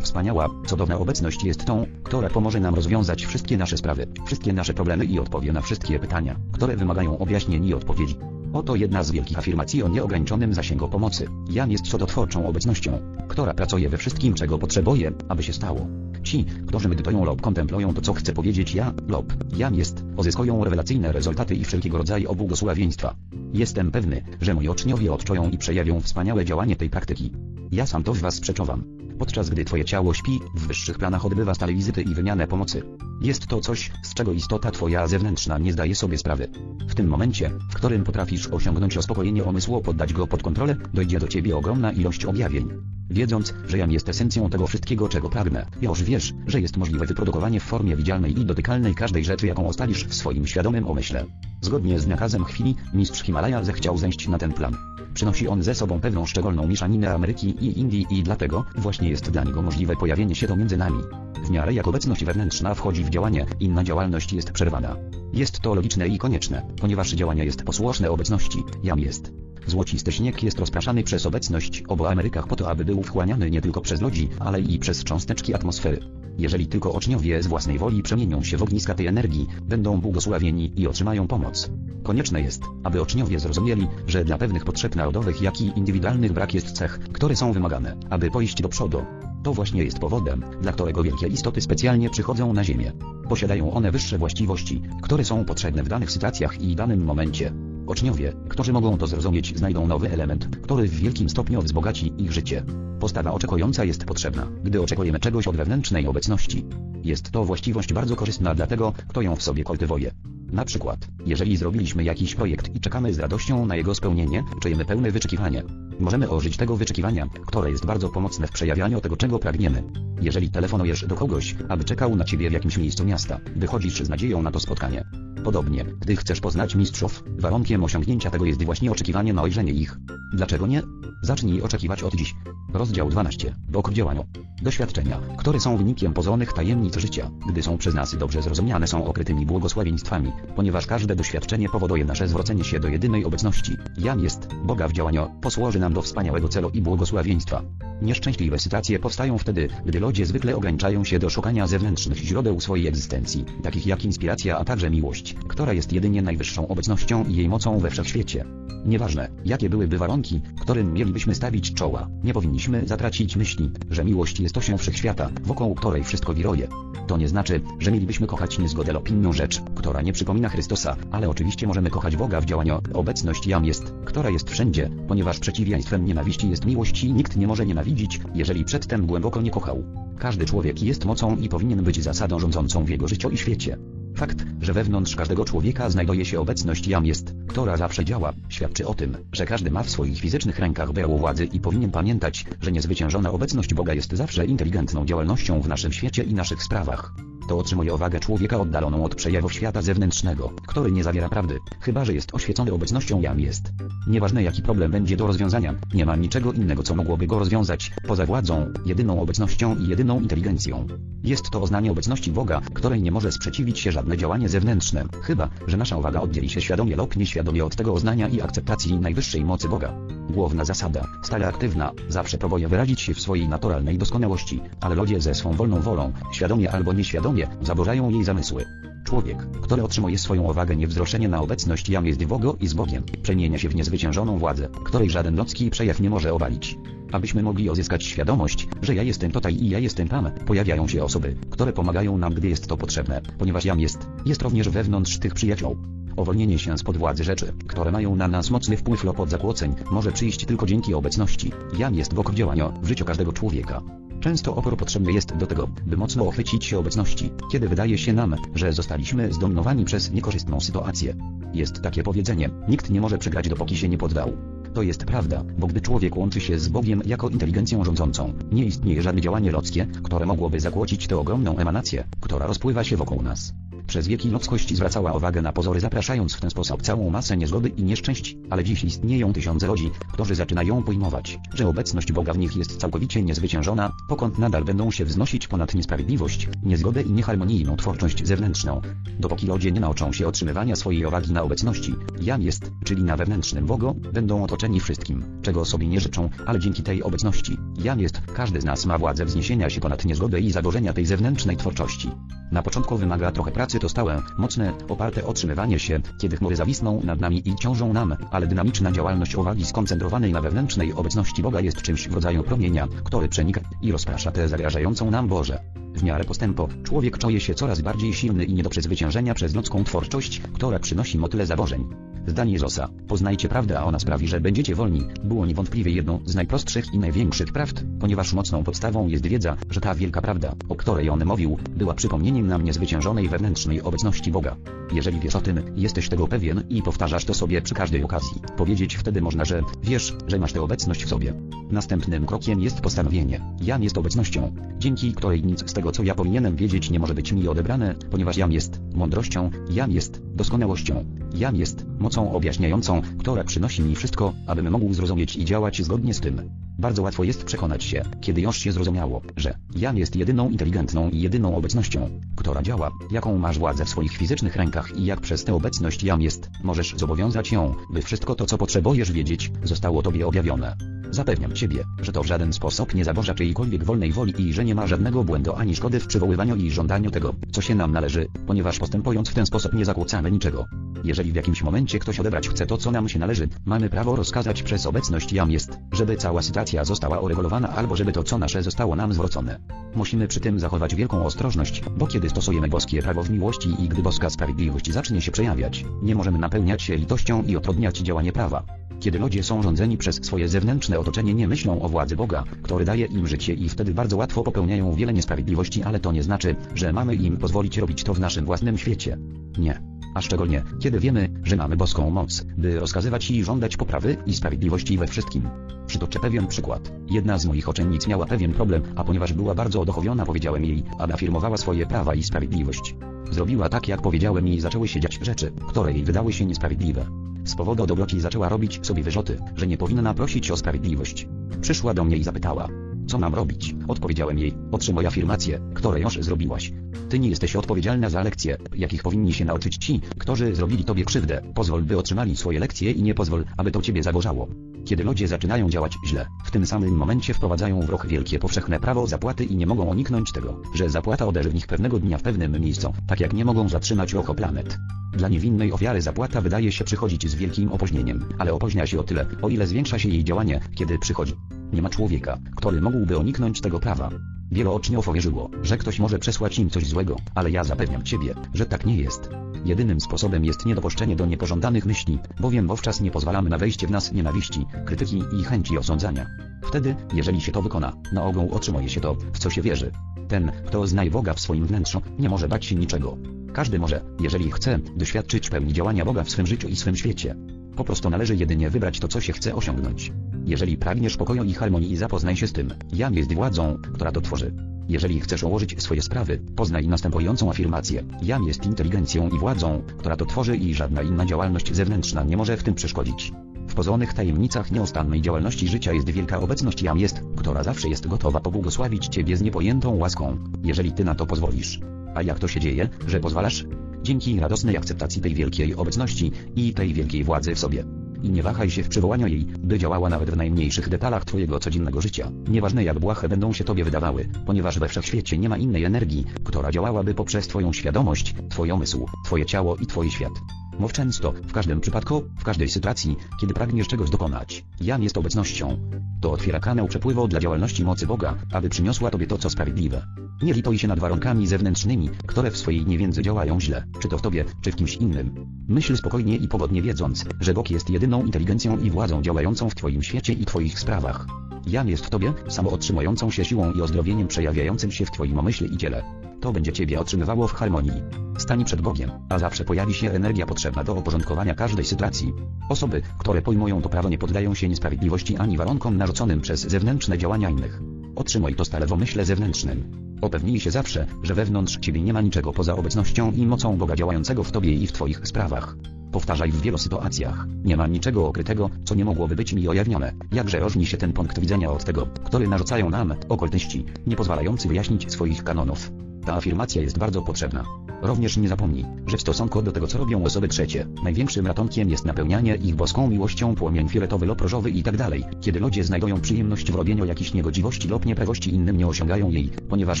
Speaker 6: Wspaniała, cudowna obecność jest tą, która pomoże nam rozwiązać wszystkie nasze sprawy, wszystkie nasze problemy i odpowie na wszystkie pytania, które wymagają objaśnień i odpowiedzi. Oto jedna z wielkich afirmacji o nieograniczonym zasięgu pomocy. Jan jest cudotwórczą obecnością, która pracuje we wszystkim, czego potrzebuje, aby się stało. Ci, którzy medytują lub kontemplują to, co chce powiedzieć ja, lub Jan jest, uzyskują rewelacyjne rezultaty i wszelkiego rodzaju błogosławieństwa. Jestem pewny, że moi uczniowie odczują i przejawią wspaniałe działanie tej praktyki. Ja sam to w was przeczuwam. Podczas gdy twoje ciało śpi, w wyższych planach odbywa stale wizyty i wymianę pomocy. Jest to coś, z czego istota twoja zewnętrzna nie zdaje sobie sprawy. W tym momencie, w którym potrafisz osiągnąć uspokojenie umysłu, poddać go pod kontrolę, dojdzie do ciebie ogromna ilość objawień. Wiedząc, że Jan jest esencją tego wszystkiego, czego pragnę, już wiesz, że jest możliwe wyprodukowanie w formie widzialnej i dotykalnej każdej rzeczy, jaką ustalisz w swoim świadomym umyśle. Zgodnie z nakazem chwili, mistrz Himalaja zechciał zejść na ten plan. Przynosi on ze sobą pewną szczególną mieszaninę Ameryki i Indii i dlatego właśnie jest dla niego możliwe pojawienie się to między nami. W miarę jak obecność wewnętrzna wchodzi w działanie, inna działalność jest przerwana. Jest to logiczne i konieczne, ponieważ działanie jest posłuszne obecności, jam jest. Złocisty śnieg jest rozpraszany przez obecność obu Amerykach po to, aby był wchłaniany nie tylko przez ludzi, ale i przez cząsteczki atmosfery. Jeżeli tylko uczniowie z własnej woli przemienią się w ogniska tej energii, będą błogosławieni i otrzymają pomoc. Konieczne jest, aby uczniowie zrozumieli, że dla pewnych potrzeb narodowych jak i indywidualnych brak jest cech, które są wymagane, aby pójść do przodu. To właśnie jest powodem, dla którego wielkie istoty specjalnie przychodzą na Ziemię. Posiadają one wyższe właściwości, które są potrzebne w danych sytuacjach i danym momencie. Uczniowie, którzy mogą to zrozumieć, znajdą nowy element, który w wielkim stopniu wzbogaci ich życie. Postawa oczekująca jest potrzebna, gdy oczekujemy czegoś od wewnętrznej obecności. Jest to właściwość bardzo korzystna dla tego, kto ją w sobie kultywuje. Na przykład, jeżeli zrobiliśmy jakiś projekt i czekamy z radością na jego spełnienie, czujemy pełne wyczekiwanie. Możemy użyć tego wyczekiwania, które jest bardzo pomocne w przejawianiu tego, czego pragniemy. Jeżeli telefonujesz do kogoś, aby czekał na ciebie w jakimś miejscu miasta, wychodzisz z nadzieją na to spotkanie. Podobnie, gdy chcesz poznać mistrzów, warunkiem osiągnięcia tego jest właśnie oczekiwanie na ojrzenie ich. Dlaczego nie? Zacznij oczekiwać od dziś. Rozdział 12. Bok w działaniu. Doświadczenia, które są wynikiem pozornych tajemnic życia, gdy są przez nas dobrze zrozumiane są okrytymi błogosławieństwami, ponieważ każde doświadczenie powoduje nasze zwrócenie się do jedynej obecności. Jan jest, Boga w działaniu, posłuży nam do wspaniałego celu i błogosławieństwa. Nieszczęśliwe sytuacje powstają wtedy, gdy ludzie zwykle ograniczają się do szukania zewnętrznych źródeł swojej egzystencji, takich jak inspiracja, a także miłość, która jest jedynie najwyższą obecnością i jej mocą we wszechświecie. Nieważne, jakie byłyby warunki, którym mielibyśmy stawić czoła, nie powinniśmy zatracić myśli, że miłość jest osią wszechświata, wokół której wszystko wiruje. To nie znaczy, że mielibyśmy kochać niezgodę lub inną rzecz, która nie przypomina Chrystusa, ale oczywiście możemy kochać Boga w działaniu. Obecność Jam jest, która jest wszędzie, ponieważ przeciwieństwem nienawiści jest miłość i nikt nie może nienawidzić, jeżeli przedtem głęboko nie kochał. Każdy człowiek jest mocą i powinien być zasadą rządzącą w jego życiu i świecie. Fakt, że wewnątrz każdego człowieka znajduje się obecność Jam jest, która zawsze działa, świadczy o tym, że każdy ma w swoich fizycznych rękach berło władzy i powinien pamiętać, że niezwyciężona obecność Boga jest zawsze inteligentną działalnością w naszym świecie i naszych sprawach. To otrzymuje uwagę człowieka oddaloną od przejawów świata zewnętrznego, który nie zawiera prawdy, chyba że jest oświecony obecnością Jam jest. Nieważne jaki problem będzie do rozwiązania, nie ma niczego innego co mogłoby go rozwiązać, poza władzą, jedyną obecnością i jedyną inteligencją. Jest to oznanie obecności Boga, której nie może sprzeciwić się żadne działanie zewnętrzne, chyba, że nasza uwaga oddzieli się świadomie lub nieświadomie od tego oznania i akceptacji najwyższej mocy Boga. Główna zasada, stale aktywna, zawsze próbuje wyrazić się w swojej naturalnej doskonałości, ale ludzie ze swą wolną wolą, świadomie albo nieświadomie, zaburzają jej zamysły. Człowiek, który otrzymuje swoją uwagę niewzruszenie na obecność jam jest Bogo i z Bogiem, przemienia się w niezwyciężoną władzę, której żaden ludzki przejaw nie może obalić. Abyśmy mogli uzyskać świadomość, że ja jestem tutaj i ja jestem tam, pojawiają się osoby, które pomagają nam, gdy jest to potrzebne, ponieważ jam jest, jest również wewnątrz tych przyjaciół. Uwolnienie się spod władzy rzeczy, które mają na nas mocny wpływ lub od zakłóceń, może przyjść tylko dzięki obecności. Jam jest wokół działania w życiu każdego człowieka. Często opór potrzebny jest do tego, by mocno ochwycić się obecności, kiedy wydaje się nam, że zostaliśmy zdominowani przez niekorzystną sytuację. Jest takie powiedzenie, nikt nie może przegrać dopóki się nie poddał. To jest prawda, bo gdy człowiek łączy się z Bogiem jako inteligencją rządzącą, nie istnieje żadne działanie ludzkie, które mogłoby zakłócić tę ogromną emanację, która rozpływa się wokół nas. Przez wieki ludzkość zwracała uwagę na pozory zapraszając w ten sposób całą masę niezgody i nieszczęść, ale dziś istnieją tysiące ludzi, którzy zaczynają pojmować, że obecność Boga w nich jest całkowicie niezwyciężona, pokąd nadal będą się wznosić ponad niesprawiedliwość, niezgodę i nieharmonijną twórczość zewnętrzną. Dopóki ludzie nie nauczą się otrzymywania swojej uwagi na obecności, jam jest, czyli na wewnętrznym Bogu, będą otoczeni wszystkim, czego sobie nie życzą, ale dzięki tej obecności, jam jest, każdy z nas ma władzę wzniesienia się ponad niezgodę i zaburzenia tej zewnętrznej twórczości. Na początku wymaga trochę pracy to stałe, mocne, oparte otrzymywanie się, kiedy chmury zawisną nad nami i ciążą nam, ale dynamiczna działalność uwagi skoncentrowanej na wewnętrznej obecności Boga jest czymś w rodzaju promienia, który przenika i rozprasza tę zagrażającą nam Boże. W miarę postępu, człowiek czuje się coraz bardziej silny i nie do przezwyciężenia przez ludzką twórczość, która przynosi mu tyle zawożeń. Zdanie Jezusa, poznajcie prawdę a ona sprawi, że będziecie wolni, było niewątpliwie jedną z najprostszych i największych prawd, ponieważ mocną podstawą jest wiedza, że ta wielka prawda, o której on mówił, była przypomnieniem nam niezwyciężonej wewnętrznej obecności Boga. Jeżeli wiesz o tym, jesteś tego pewien i powtarzasz to sobie przy każdej okazji, powiedzieć wtedy można, że wiesz, że masz tę obecność w sobie. Następnym krokiem jest postanowienie. Jam jest obecnością, dzięki której nic z tego co ja powinienem wiedzieć nie może być mi odebrane, ponieważ jam jest mądrością, jam jest doskonałością, jam jest mocą objaśniającą, która przynosi mi wszystko, abym mógł zrozumieć i działać zgodnie z tym. Bardzo łatwo jest przekonać się, kiedy już się zrozumiało, że jam jest jedyną inteligentną i jedyną obecnością, która działa, jaką masz władzę w swoich fizycznych rękach i jak przez tę obecność jam jest, możesz zobowiązać ją, by wszystko to co potrzebujesz wiedzieć, zostało tobie objawione. Zapewniam Ciebie, że to w żaden sposób nie zaburza czyjejkolwiek wolnej woli i że nie ma żadnego błędu ani szkody w przywoływaniu i żądaniu tego, co się nam należy, ponieważ postępując w ten sposób nie zakłócamy niczego. Jeżeli w jakimś momencie ktoś odebrać chce to, co nam się należy, mamy prawo rozkazać przez obecność jam jest, żeby cała sytuacja została uregulowana albo żeby to, co nasze zostało nam zwrócone. Musimy przy tym zachować wielką ostrożność, bo kiedy stosujemy boskie prawo w miłości i gdy boska sprawiedliwość zacznie się przejawiać, nie możemy napełniać się litością i utrudniać działanie prawa. Kiedy ludzie są rządzeni przez swoje zewnętrzne otoczenie nie myślą o władzy Boga, który daje im życie i wtedy bardzo łatwo popełniają wiele niesprawiedliwości, ale to nie znaczy, że mamy im pozwolić robić to w naszym własnym świecie. Nie. A szczególnie, kiedy wiemy, że mamy boską moc, by rozkazywać i żądać poprawy i sprawiedliwości we wszystkim. Przytoczę pewien przykład. Jedna z moich uczennic miała pewien problem, a ponieważ była bardzo odochowiona powiedziałem jej, aby afirmowała swoje prawa i sprawiedliwość. Zrobiła tak jak powiedziałem i zaczęły się dziać rzeczy, które jej wydały się niesprawiedliwe. Z powodu dobroci zaczęła robić sobie wyrzuty, że nie powinna prosić o sprawiedliwość. Przyszła do mnie i zapytała, co mam robić? Odpowiedziałem jej, otrzymuj afirmację, które już zrobiłaś. Ty nie jesteś odpowiedzialna za lekcje, jakich powinni się nauczyć ci, którzy zrobili tobie krzywdę. Pozwól, by otrzymali swoje lekcje i nie pozwól, aby to ciebie zaburzało. Kiedy ludzie zaczynają działać źle, w tym samym momencie wprowadzają w ruch wielkie powszechne prawo zapłaty i nie mogą uniknąć tego, że zapłata uderzy w nich pewnego dnia w pewnym miejscu, tak jak nie mogą zatrzymać ruchu planet. Dla niewinnej ofiary zapłata wydaje się przychodzić z wielkim opóźnieniem, ale opóźnia się o tyle, o ile zwiększa się jej działanie, kiedy przychodzi. Nie ma człowieka, który mógłby uniknąć tego prawa. Wielu uczniów wierzyło, że ktoś może przesłać im coś złego, ale ja zapewniam Ciebie, że tak nie jest. Jedynym sposobem jest niedopuszczenie do niepożądanych myśli, bowiem wówczas nie pozwalamy na wejście w nas nienawiści, krytyki i chęci osądzania. Wtedy, jeżeli się to wykona, na ogół otrzymuje się to, w co się wierzy. Ten, kto zna Boga w swoim wnętrzu, nie może bać się niczego. Każdy może, jeżeli chce, doświadczyć pełni działania Boga w swym życiu i swym świecie. Po prostu należy jedynie wybrać to, co się chce osiągnąć. Jeżeli pragniesz pokoju i harmonii, zapoznaj się z tym, jam jest władzą, która to tworzy. Jeżeli chcesz ułożyć swoje sprawy, poznaj następującą afirmację. Jam jest inteligencją i władzą, która to tworzy i żadna inna działalność zewnętrzna nie może w tym przeszkodzić. W pozornych tajemnicach nieustannej działalności życia jest wielka obecność Jam jest, która zawsze jest gotowa pobłogosławić Ciebie z niepojętą łaską, jeżeli Ty na to pozwolisz. A jak to się dzieje, że pozwalasz? Dzięki radosnej akceptacji tej wielkiej obecności i tej wielkiej władzy w sobie. i nie wahaj się w przywołaniu jej, by działała nawet w najmniejszych detalach twojego codziennego życia. Nieważne jak błahe będą się tobie wydawały, ponieważ we wszechświecie nie ma innej energii, która działałaby poprzez twoją świadomość, twój umysł, twoje ciało i twój świat. Mów często, w każdym przypadku, w każdej sytuacji, kiedy pragniesz czegoś dokonać. Jam jest obecnością. To otwiera kanał przepływu dla działalności mocy Boga, aby przyniosła tobie to co sprawiedliwe. Nie lituj się nad warunkami zewnętrznymi, które w swojej niewiedzy działają źle, czy to w tobie, czy w kimś innym. Myśl spokojnie i pogodnie wiedząc, że Bóg jest jedyną inteligencją i władzą działającą w twoim świecie i twoich sprawach. Jam jest w tobie, samootrzymującą się siłą i ozdrowieniem przejawiającym się w twoim umyśle i ciele. To będzie ciebie otrzymywało w harmonii. Stań przed Bogiem, a zawsze pojawi się energia potrzebna do uporządkowania każdej sytuacji. Osoby, które pojmują to prawo nie poddają się niesprawiedliwości ani warunkom narzuconym przez zewnętrzne działania innych. Otrzymuj to stale w umyśle zewnętrznym. Upewnij się zawsze, że wewnątrz ciebie nie ma niczego poza obecnością i mocą Boga działającego w tobie i w twoich sprawach. Powtarzaj w wielu sytuacjach. Nie ma niczego okrytego, co nie mogłoby być mi ujawnione. Jakże różni się ten punkt widzenia od tego, który narzucają nam, okultyści, nie pozwalający wyjaśnić swoich kanonów. Ta afirmacja jest bardzo potrzebna. Również nie zapomnij, że w stosunku do tego co robią osoby trzecie, największym ratunkiem jest napełnianie ich boską miłością płomień fioletowy lub różowy i tak dalej. Kiedy ludzie znajdują przyjemność w robieniu jakichś niegodziwości lub nieprawości innym nie osiągają jej, ponieważ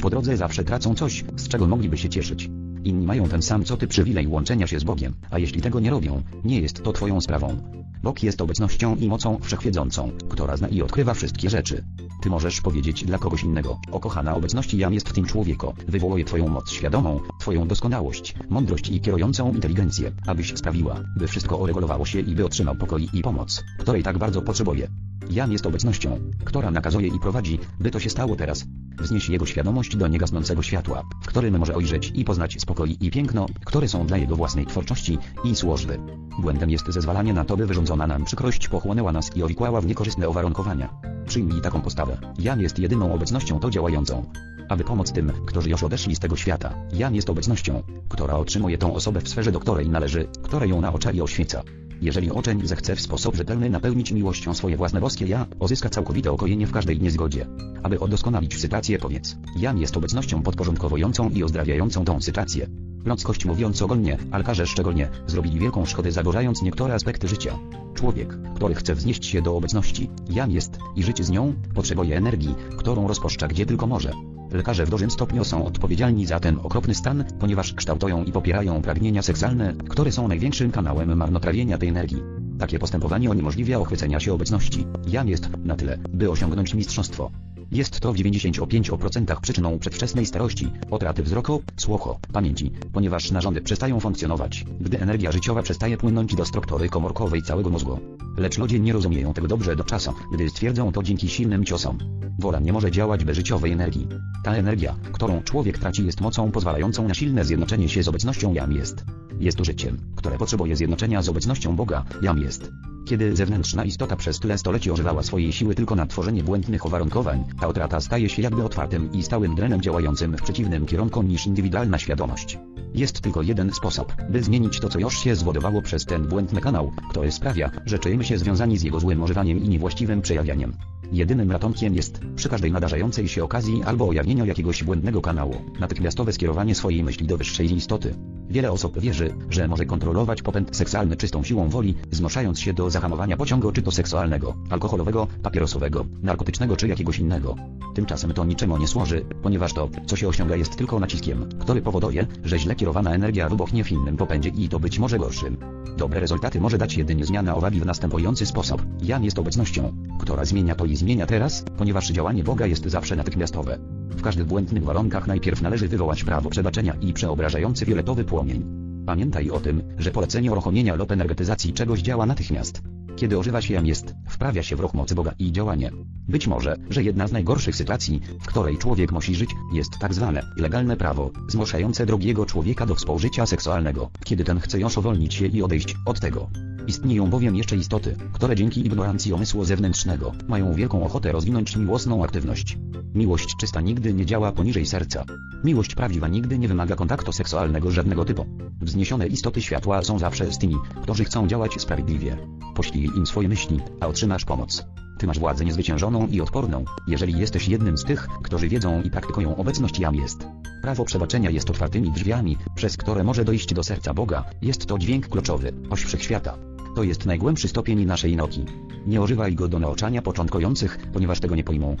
Speaker 6: po drodze zawsze tracą coś, z czego mogliby się cieszyć. Inni mają ten sam co ty przywilej łączenia się z Bogiem, a jeśli tego nie robią, nie jest to twoją sprawą. Bóg jest obecnością i mocą wszechwiedzącą, która zna i odkrywa wszystkie rzeczy. Ty możesz powiedzieć dla kogoś innego, o kochana obecności jam jest w tym człowieku, wywołuje twoją moc świadomą, twoją doskonałość, mądrość i kierującą inteligencję, abyś sprawiła, by wszystko uregulowało się i by otrzymał pokój i pomoc, której tak bardzo potrzebuje. Jam jest obecnością, która nakazuje i prowadzi, by to się stało teraz. Wznieś jego świadomość do niegasnącego światła, w którym może ojrzeć i poznać spokój i piękno, które są dla jego własnej twórczości i służby. Błędem jest zezwalanie na to, by wyrządzona nam przykrość pochłonęła nas i owikłała w niekorzystne uwarunkowania. Przyjmij taką postawę. Jam jest jedyną obecnością to działającą. Aby pomóc tym, którzy już odeszli z tego świata, Jam jest obecnością, która otrzymuje tą osobę w sferze, do której należy, która ją naucza i oświeca. Jeżeli uczeń zechce w sposób rzetelny napełnić miłością swoje własne boskie ja, uzyska całkowite okojenie w każdej niezgodzie. Aby udoskonalić sytuację powiedz, Jam jest obecnością podporządkowującą i ozdrawiającą tą sytuację. Ludzkość mówiąc ogólnie, ale lekarze szczególnie, zrobili wielką szkodę zaburzając niektóre aspekty życia. Człowiek, który chce wznieść się do obecności, Jam jest, i żyć z nią, potrzebuje energii, którą rozposzcza gdzie tylko może. Lekarze w dużym stopniu są odpowiedzialni za ten okropny stan, ponieważ kształtują i popierają pragnienia seksualne, które są największym kanałem marnotrawienia tej energii. Takie postępowanie uniemożliwia ochwycenia się obecności. Jam jest na tyle, by osiągnąć mistrzostwo. Jest to w 95% przyczyną przedwczesnej starości, utraty wzroku, słuchu, pamięci, ponieważ narządy przestają funkcjonować, gdy energia życiowa przestaje płynąć do struktury komórkowej całego mózgu. Lecz ludzie nie rozumieją tego dobrze do czasu, gdy stwierdzą to dzięki silnym ciosom. Wola nie może działać bez życiowej energii. Ta energia, którą człowiek traci jest mocą pozwalającą na silne zjednoczenie się z obecnością Jam jest. Jest to życiem, które potrzebuje zjednoczenia z obecnością Boga, Jam jest. Kiedy zewnętrzna istota przez tyle stoleci używała swojej siły tylko na tworzenie błędnych uwarunkowań, ta utrata staje się jakby otwartym i stałym drenem działającym w przeciwnym kierunku niż indywidualna świadomość. Jest tylko jeden sposób, by zmienić to co już się zwodowało przez ten błędny kanał, który sprawia, że czujemy się związani z jego złym używaniem i niewłaściwym przejawianiem. Jedynym ratunkiem jest, przy każdej nadarzającej się okazji albo ujawnieniu jakiegoś błędnego kanału, natychmiastowe skierowanie swojej myśli do wyższej istoty. Wiele osób wierzy, że może kontrolować popęd seksualny czystą siłą woli, zmuszając się do zahamowania pociągu czy to seksualnego, alkoholowego, papierosowego, narkotycznego czy jakiegoś innego. Tymczasem to niczemu nie służy, ponieważ to, co się osiąga jest tylko naciskiem, który powoduje, że źle kierowana energia wybuchnie w innym popędzie i to być może gorszym. Dobre rezultaty może dać jedynie zmiana uwagi w następujący sposób. Jam jest obecnością, która zmienia to i zmienia teraz, ponieważ działanie Boga jest zawsze natychmiastowe. W każdych błędnych warunkach najpierw należy wywołać prawo przebaczenia i przeobrażający fioletowy płomień. Pamiętaj o tym, że polecenie uruchomienia lub energetyzacji czegoś działa natychmiast. Kiedy używa się jam jest, wprawia się w ruch mocy Boga i działanie. Być może, że jedna z najgorszych sytuacji, w której człowiek musi żyć, jest tak zwane legalne prawo, zmuszające drugiego człowieka do współżycia seksualnego, kiedy ten chce już uwolnić się i odejść od tego. Istnieją bowiem jeszcze istoty, które dzięki ignorancji umysłu zewnętrznego mają wielką ochotę rozwinąć miłosną aktywność. Miłość czysta nigdy nie działa poniżej serca. Miłość prawdziwa nigdy nie wymaga kontaktu seksualnego żadnego typu. Wzniesione istoty światła są zawsze z tymi, którzy chcą działać sprawiedliwie. Poślij im swoje myśli, a otrzymasz pomoc. Ty masz władzę niezwyciężoną i odporną, jeżeli jesteś jednym z tych, którzy wiedzą i praktykują obecność jam jest. Prawo przebaczenia jest otwartymi drzwiami, przez które może dojść do serca Boga, jest to dźwięk kluczowy, oś wszechświata. To jest najgłębszy stopień naszej nauki. Nie używaj go do nauczania początkujących, ponieważ tego nie pojmą.